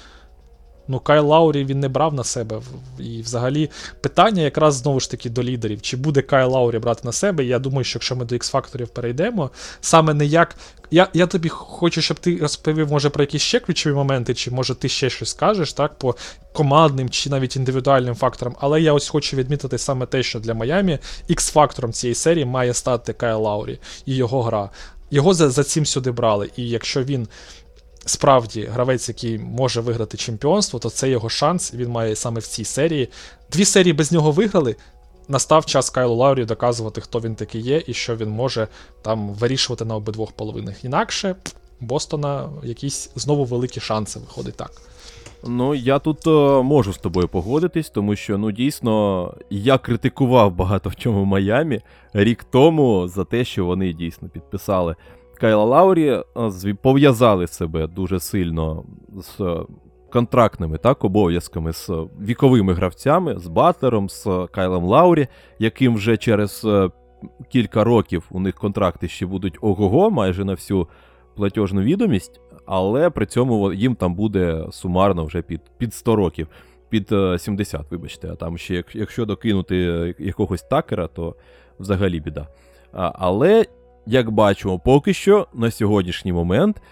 Ну, Кайл Лаурі він не брав на себе. І взагалі питання якраз знову ж таки до лідерів. Чи буде Кайл Лаурі брати на себе? Я думаю, що якщо ми до X-factorів перейдемо, саме не як. Я, я тобі хочу, щоб ти розповів, може, про якісь ще ключові моменти, чи може ти ще щось скажеш, так, по командним чи навіть індивідуальним факторам. Але я ось хочу відмітити саме те, що для Майамі X-фактором цієї серії має стати Кайл Лаурі і його гра. Його за, за цим сюди брали. І якщо він справді гравець, який може виграти чемпіонство, то це його шанс. Він має саме в цій серії. Дві серії без нього виграли. Настав час Кайлу Лаурі доказувати, хто він такий є, і що він може там вирішувати на обидвох половинах. Інакше Бостона якісь знову великі шанси виходить так. Ну, я тут е, можу з тобою погодитись, тому що ну дійсно я критикував багато в чому Майамі рік тому за те, що вони дійсно підписали Кайла Лаурі, е, пов'язали себе дуже сильно з е, контрактними так, обов'язками з віковими гравцями, з Батлером, з Кайлом Лаурі, яким вже через е, кілька років у них контракти ще будуть ого-го, майже на всю платіжну відомість, але при цьому їм там буде сумарно вже під, під 100 років, під е, 70, вибачте. А там ще, якщо докинути е, якогось такера, то взагалі біда. А, але, як бачимо, поки що на сьогоднішній момент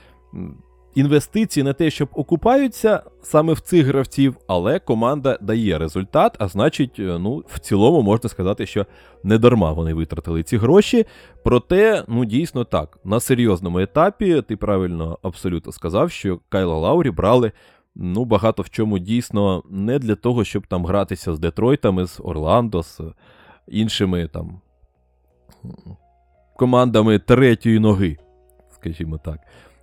інвестиції не те, щоб окупаються саме в цих гравців, але команда дає результат, а значить, е, ну, в цілому можна сказати, що не дарма вони витратили ці гроші. Проте, ну дійсно так, на серйозному етапі ти правильно абсолютно сказав, що Кайла Лаурі брали. Ну, багато в чому дійсно не для того, щоб там гратися з Детройтами, з Орландо, з іншими там командами третьої ноги, скажімо так.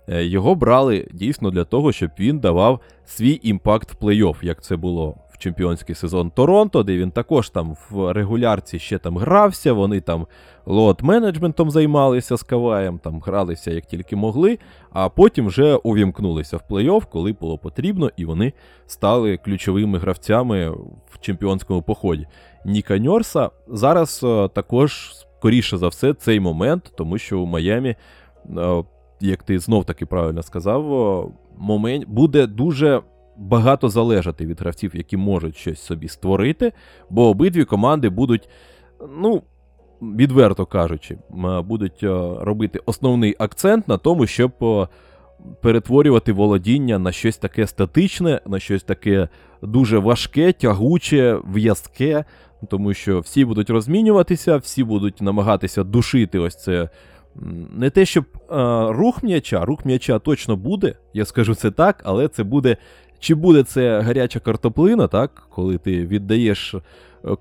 Е, Його брали дійсно для того, щоб він давав свій імпакт в плей-офф, як це було в чемпіонський сезон Торонто, де він також там в регулярці ще там грався, вони там лот-менеджментом займалися з Каваєм, там гралися як тільки могли, а потім вже увімкнулися в плей-офф, коли було потрібно, і вони стали ключовими гравцями в чемпіонському поході. Ніка Ньорса зараз е, також, скоріше за все, цей момент, тому що у Майамі, е, як ти знов таки правильно сказав, момент буде дуже багато залежати від гравців, які можуть щось собі створити, бо обидві команди будуть, ну, відверто кажучи, будуть е, робити основний акцент на тому, щоб е, перетворювати володіння на щось таке статичне, на щось таке дуже важке, тягуче, в'язке, тому що всі будуть розмінюватися, всі будуть намагатися душити ось це. Не те, щоб е, рух м'яча, рух м'яча точно буде, я скажу це так, але це буде. Чи буде це гаряча картоплина, так, коли ти віддаєш е,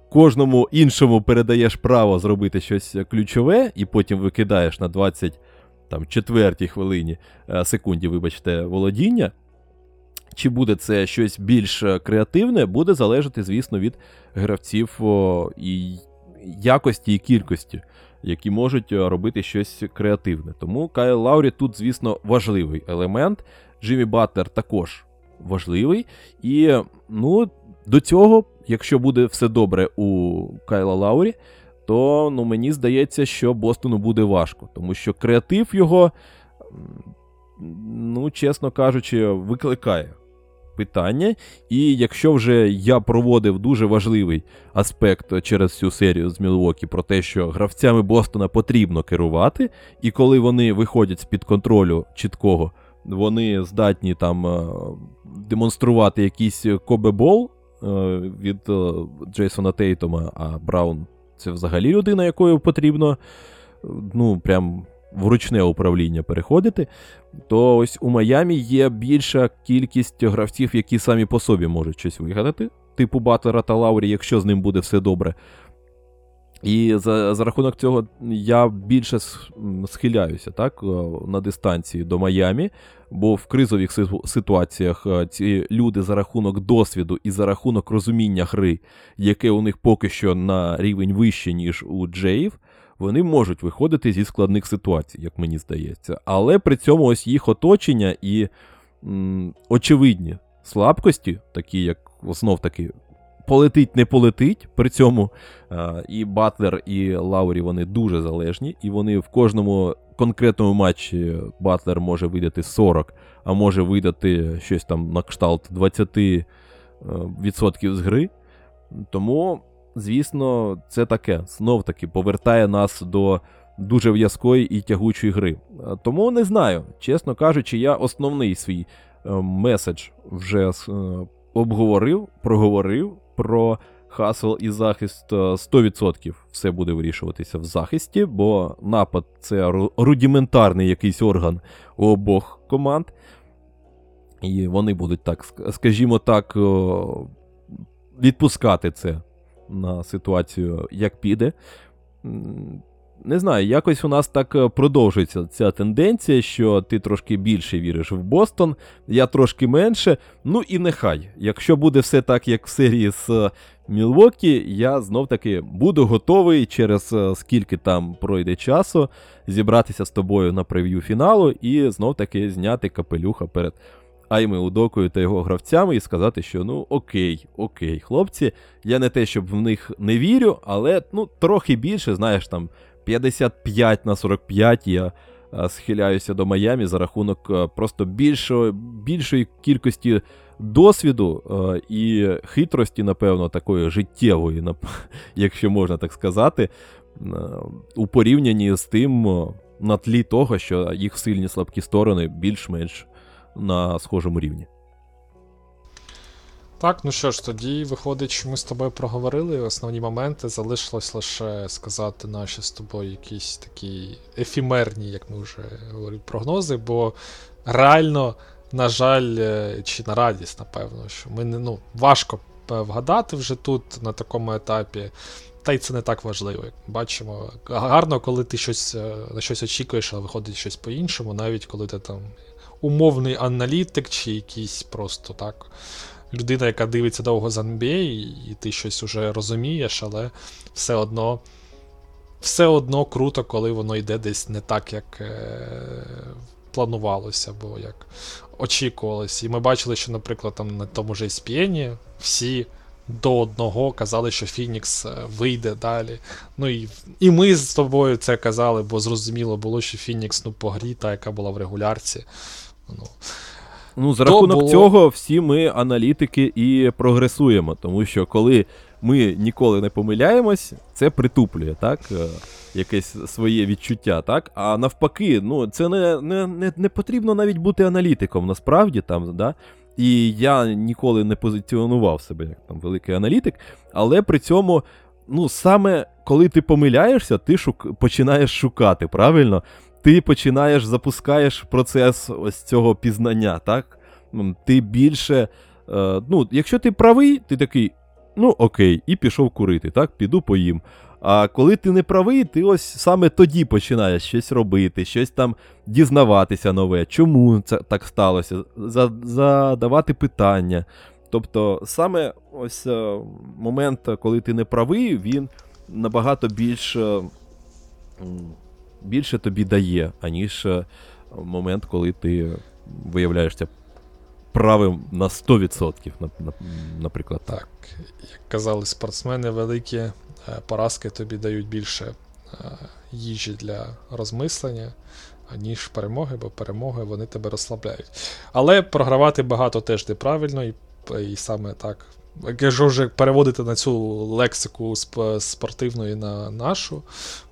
кожному іншому передаєш право зробити щось ключове, і потім викидаєш на 20 там, четвертій хвилині е, секунді, вибачте, володіння. Чи буде це щось більш е, креативне, буде залежати, звісно, від гравців і якості і кількості, які можуть е, робити щось креативне. Тому Кайл Лаурі тут, звісно, важливий елемент. Джиммі Батлер також важливий. І ну, до цього, якщо буде все добре у Кайла Лаурі, то ну, мені здається, що Бостону буде важко, тому що креатив його, ну, чесно кажучи, викликає питання. І якщо вже я проводив дуже важливий аспект через всю серію з Мілвокі про те, що гравцями Бостона потрібно керувати, і коли вони виходять з-під контролю чіткого, вони здатні там е, демонструвати якийсь кобебол від е, Джейсона Тейтома, а Браун це взагалі людина, якою потрібно ну, прям в ручне управління переходити, то ось у Майамі є більша кількість гравців, які самі по собі можуть щось вигадати, типу Батлера та Лаурі, якщо з ним буде все добре. І за, за рахунок цього я більше схиляюся так, на дистанції до Майамі, бо в кризових ситуаціях е, ці люди за рахунок досвіду і за рахунок розуміння гри, яке у них поки що на рівень вище, ніж у Джеїв, вони можуть виходити зі складних ситуацій, як мені здається. Але при цьому ось їх оточення і м, очевидні слабкості, такі як знов таки полетить, не полетить. При цьому і Батлер, і Лаурі вони дуже залежні, і вони в кожному конкретному матчі Батлер може видати 40, а може видати щось там на кшталт 20 е, відсотків з гри. Тому, звісно, це таке знов таки повертає нас до дуже в'язкої і тягучої гри. Е, Тому не знаю, чесно кажучи, я основний свій е, меседж вже е, обговорив, проговорив про хасл і захист. Е, 100% все буде вирішуватися в захисті, бо напад це ру- рудиментарний якийсь орган у обох команд. І вони будуть так, скажімо так, відпускати це на ситуацію, як піде. Не знаю, якось у нас так е, продовжується ця тенденція, що ти трошки більше віриш в Бостон, я трошки менше. Ну і нехай. Якщо буде все так, як в серії з е, Мілвокі, я знов таки буду готовий через е, скільки там пройде часу зібратися з тобою на прев'ю фіналу і знов таки зняти капелюха перед Айми Удокою та його гравцями і сказати, що ну окей, окей, хлопці, я не те, щоб в них не вірю, але ну трохи більше, знаєш, там 55 на 45 я схиляюся до Майамі за рахунок просто більшої, більшої кількості досвіду і хитрості, напевно, такої життєвої, [LAUGHS] якщо можна так сказати, у порівнянні з тим на тлі того, що їх сильні слабкі сторони більш-менш на схожому рівні. Так, ну що ж, тоді виходить, що ми з тобою проговорили основні моменти. Залишилось лише сказати наші з тобою якісь такі ефімерні, як ми вже говорили, прогнози, бо реально, на жаль, е, чи на радість, напевно, що ми не ну, важко вгадати вже тут на такому етапі. Та й це не так важливо. Як бачимо, гарно, коли ти щось е, на щось очікуєш, а виходить щось по-іншому, навіть коли ти там умовний аналітик, чи якийсь просто так. Людина, яка дивиться довго з NBA, і ти щось уже розумієш, але все одно все одно круто, коли воно йде десь не так, як е, планувалося, або як очікувалося. І ми бачили, що, наприклад, там на тому ж ESPN всі до одного казали, що Фінікс е, вийде далі. Ну І і ми з тобою це казали, бо зрозуміло було, що Фінікс ну, по грі, та яка була в регулярці. Ну, Ну, за рахунок було... цього, всі ми аналітики і прогресуємо, тому що коли ми ніколи не помиляємось, це притуплює, так? Е, якесь своє відчуття, так? А навпаки, ну, це не не, не, не потрібно навіть бути аналітиком, насправді там, да? І я ніколи не позиціонував себе як там великий аналітик, але при цьому, ну, саме коли ти помиляєшся, ти шук... починаєш шукати, правильно? Ти починаєш запускаєш процес ось цього пізнання, так? Ти більше. Е, ну, Якщо ти правий, ти такий, ну окей, і пішов курити, так, піду поїм. А коли ти не правий, ти ось саме тоді починаєш щось робити, щось там дізнаватися нове, чому це так сталося, задавати питання. Тобто, саме ось е, момент, коли ти не правий, він набагато більш. Більше тобі дає, аніж е, момент, коли ти виявляєшся правим на 100%, наприклад. Так, як казали спортсмени, великі е, поразки тобі дають більше е, їжі для розмислення, аніж перемоги, бо перемоги вони тебе розслабляють. Але програвати багато теж неправильно, і, і саме так. Якщо вже переводити на цю лексику спортивної на нашу,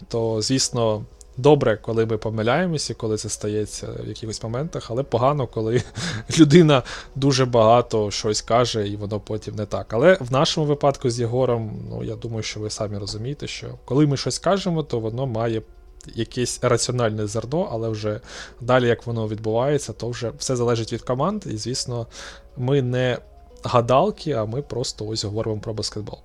то, звісно, Добре, коли ми помиляємося, коли це стається в якихось моментах, але погано, коли [LAUGHS] людина дуже багато щось каже, і воно потім не так. Але в нашому випадку з Єгором, ну я думаю, що ви самі розумієте, що коли ми щось кажемо, то воно має якесь раціональне зерно, але вже далі, як воно відбувається, то вже все залежить від команд, і звісно, ми не гадалки, а ми просто ось говоримо про баскетбол.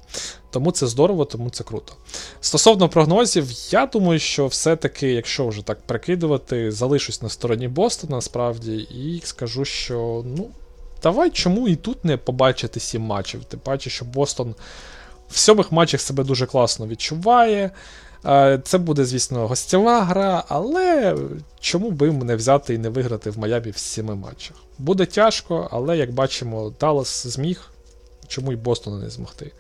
Тому це здорово, тому це круто. Стосовно прогнозів, я думаю, що все-таки, якщо вже так прикидувати, залишусь на стороні Бостона насправді, і скажу, що ну, давай чому і тут не побачити сім матчів. Ти бачиш, що Бостон в сьомих матчах себе дуже класно відчуває. Е, це буде, звісно, гостєва гра, але чому би не взяти і не виграти в Майамі в сіми матчах? Буде тяжко, але як бачимо, Даллас зміг, чому й Бостону не змогти.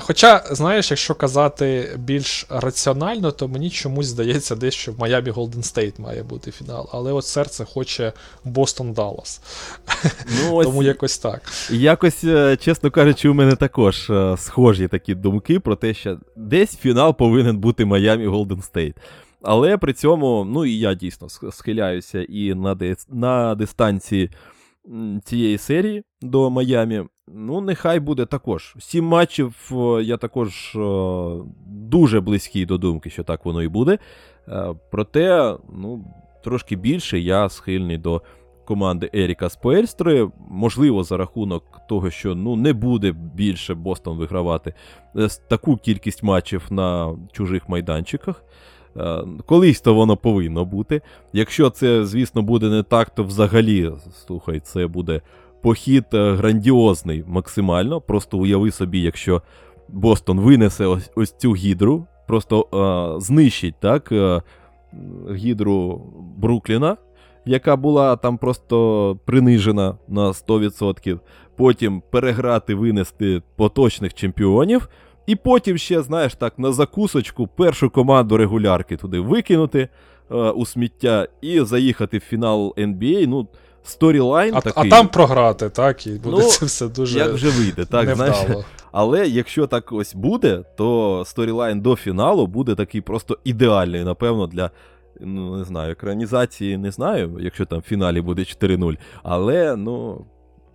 Хоча, знаєш, якщо казати більш раціонально, то мені чомусь здається, десь що в Майамі Голден Стейт має бути фінал. Але от серце хоче Бостон Даллас. Ну, [LAUGHS] Тому якось так. Якось, е, чесно кажучи, у мене також е, схожі такі думки про те, що десь фінал повинен бути Майамі Голден Стейт. Але при цьому, ну і я дійсно схиляюся і на, ди... на дистанції цієї серії до Майамі. Ну, нехай буде також. Сім матчів я також дуже близький до думки, що так воно і буде. Е, проте, ну, трошки більше я схильний до команди Еріка Споельстри. Можливо, за рахунок того, що ну не буде більше Бостон вигравати е, таку кількість матчів на чужих майданчиках. Е, колись то воно повинно бути. Якщо це, звісно, буде не так, то взагалі, слухай, це буде похід е, грандіозний максимально. Просто уяви собі, якщо Бостон винесе ось, ось цю гідру, просто е, знищить так, е, гідру Брукліна, яка була там просто принижена на 100%. Потім переграти, винести поточних чемпіонів. І потім ще, знаєш, так, на закусочку першу команду регулярки туди викинути е, у сміття і заїхати в фінал NBA. Ну, сторілайн А, такий. а там програти, так, і буде Ну, це все дуже як вже вийде, так, знаєш. Але якщо так ось буде, то storyline до фіналу буде такий просто ідеальний, напевно, для. Ну, не знаю, екранізації не знаю, якщо там в фіналі буде 4-0. Але, ну,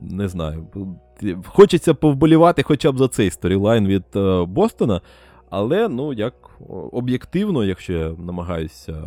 не знаю. Хочеться повболівати хоча б за цей storyline від е, Бостона. Але, ну, як об'єктивно, якщо я намагаюся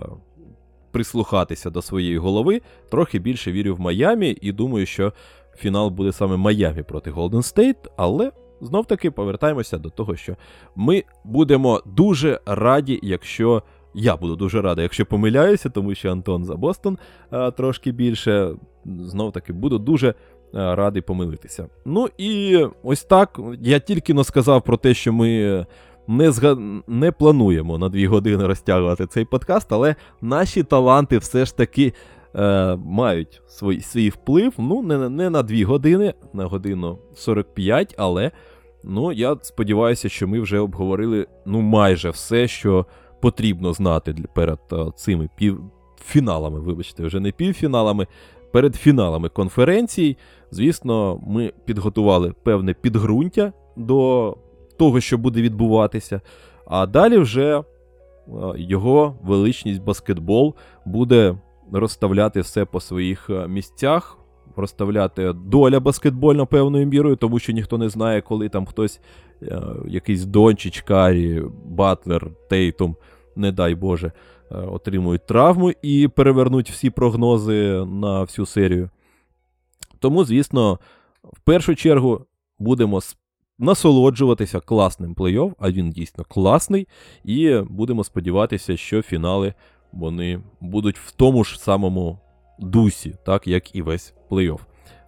прислухатися до своєї голови, трохи більше вірю в Майамі і думаю, що фінал буде саме Майамі проти Голден Стейт, але знов таки повертаємося до того, що ми будемо дуже раді, якщо. Я буду дуже радий, якщо помиляюся, тому що Антон за Бостон а, трошки більше. Знов таки буду дуже радий помилитися. Ну і ось так. Я тільки но сказав про те, що ми не зга... не плануємо на дві години розтягувати цей подкаст, але наші таланти все ж таки е, мають свій, свій вплив. Ну, не, не на дві години, на годину 45, але ну, я сподіваюся, що ми вже обговорили ну, майже все, що потрібно знати перед а, цими пів... фіналами, вибачте, вже не півфіналами, перед фіналами конференцій. Звісно, ми підготували певне підґрунтя до того, що буде відбуватися. А далі вже його величність баскетбол буде розставляти все по своїх місцях, розставляти доля баскетбольна певною мірою, тому що ніхто не знає, коли там хтось, якийсь Дончич, Карі, Батлер, Тейтум, не дай Боже, отримують травму і перевернуть всі прогнози на всю серію. Тому, звісно, в першу чергу будемо насолоджуватися класним плей-офф, а він дійсно класний. І будемо сподіватися, що фінали вони будуть в тому ж самому дусі, так як і весь плей-офф.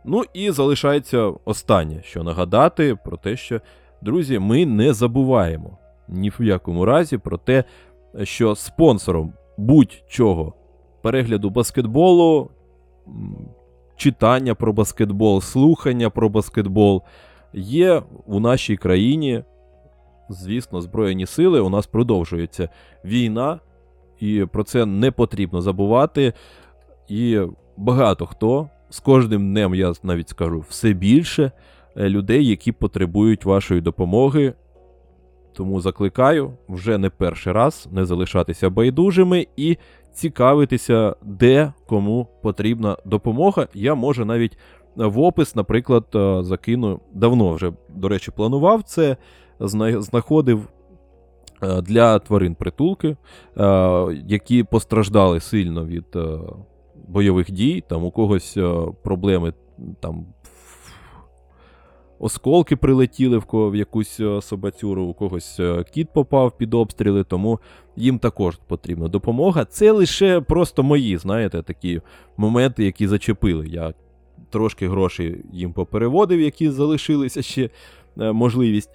Ну і залишається останнє, що нагадати про те, що, друзі, ми не забуваємо ні в якому разі про те, що спонсором будь-чого перегляду баскетболу, читання про баскетбол, слухання про баскетбол є у нашій країні, звісно, Збройні сили. У нас продовжується війна, і про це не потрібно забувати. І багато хто з кожним днем, я навіть скажу, все більше людей, які потребують вашої допомоги. Тому закликаю вже не перший раз не залишатися байдужими і цікавитися, де кому потрібна допомога. Я може навіть в опис, наприклад, закину давно вже, до речі, планував це, знаходив для тварин притулки, які постраждали сильно від бойових дій, там у когось проблеми там. Осколки прилетіли в, ко, в якусь собацюру, у когось кіт попав під обстріли, тому їм також потрібна допомога. Це лише просто мої, знаєте, такі моменти, які зачепили. Я трошки грошей їм попереводив, які залишилися ще можливість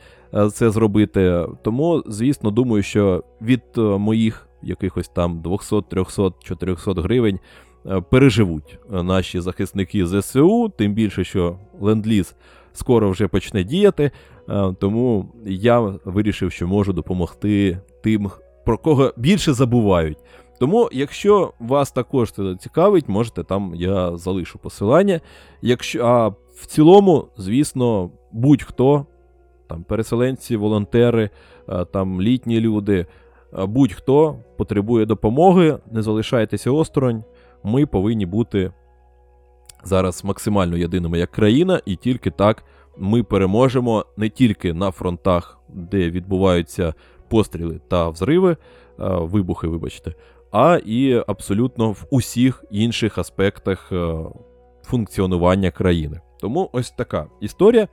це зробити. Тому, звісно, думаю, що від моїх якихось там 200, 300, 400 гривень переживуть наші захисники ЗСУ, тим більше, що ленд-ліз скоро вже почне діяти. Тому я вирішив, що можу допомогти тим, про кого більше забувають. Тому, якщо вас також це цікавить, можете там я залишу посилання. Якщо, А в цілому, звісно, будь-хто, там переселенці, волонтери, там літні люди, будь-хто потребує допомоги, не залишайтеся осторонь. Ми повинні бути зараз максимально єдиними як країна, і тільки так ми переможемо не тільки на фронтах, де відбуваються постріли та взриви, вибухи, вибачте, а і абсолютно в усіх інших аспектах функціонування країни. Тому ось така історія.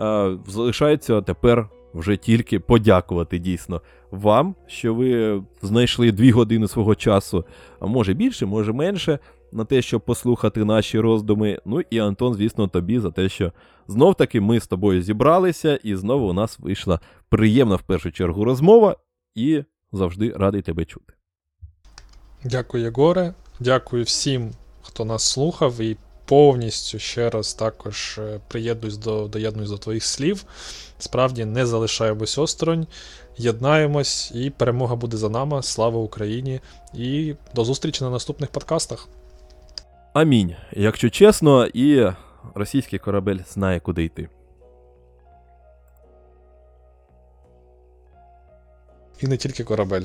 Е, залишається тепер вже тільки подякувати дійсно вам, що ви знайшли дві години свого часу, а може більше, може менше, на те, щоб послухати наші роздуми. Ну і Антон, звісно, тобі за те, що знов таки ми з тобою зібралися, і знову у нас вийшла приємна в першу чергу розмова, і завжди радий тебе чути. Дякую, Єгоре. Дякую всім, хто нас слухав, і повністю ще раз також е, приєднуюсь до, доєднуюсь до твоїх слів. Справді не залишаємось осторонь, єднаємось, і перемога буде за нами. Слава Україні! І до зустрічі на наступних подкастах. Амінь. Якщо чесно, і російський корабель знає, куди йти. І не тільки корабель.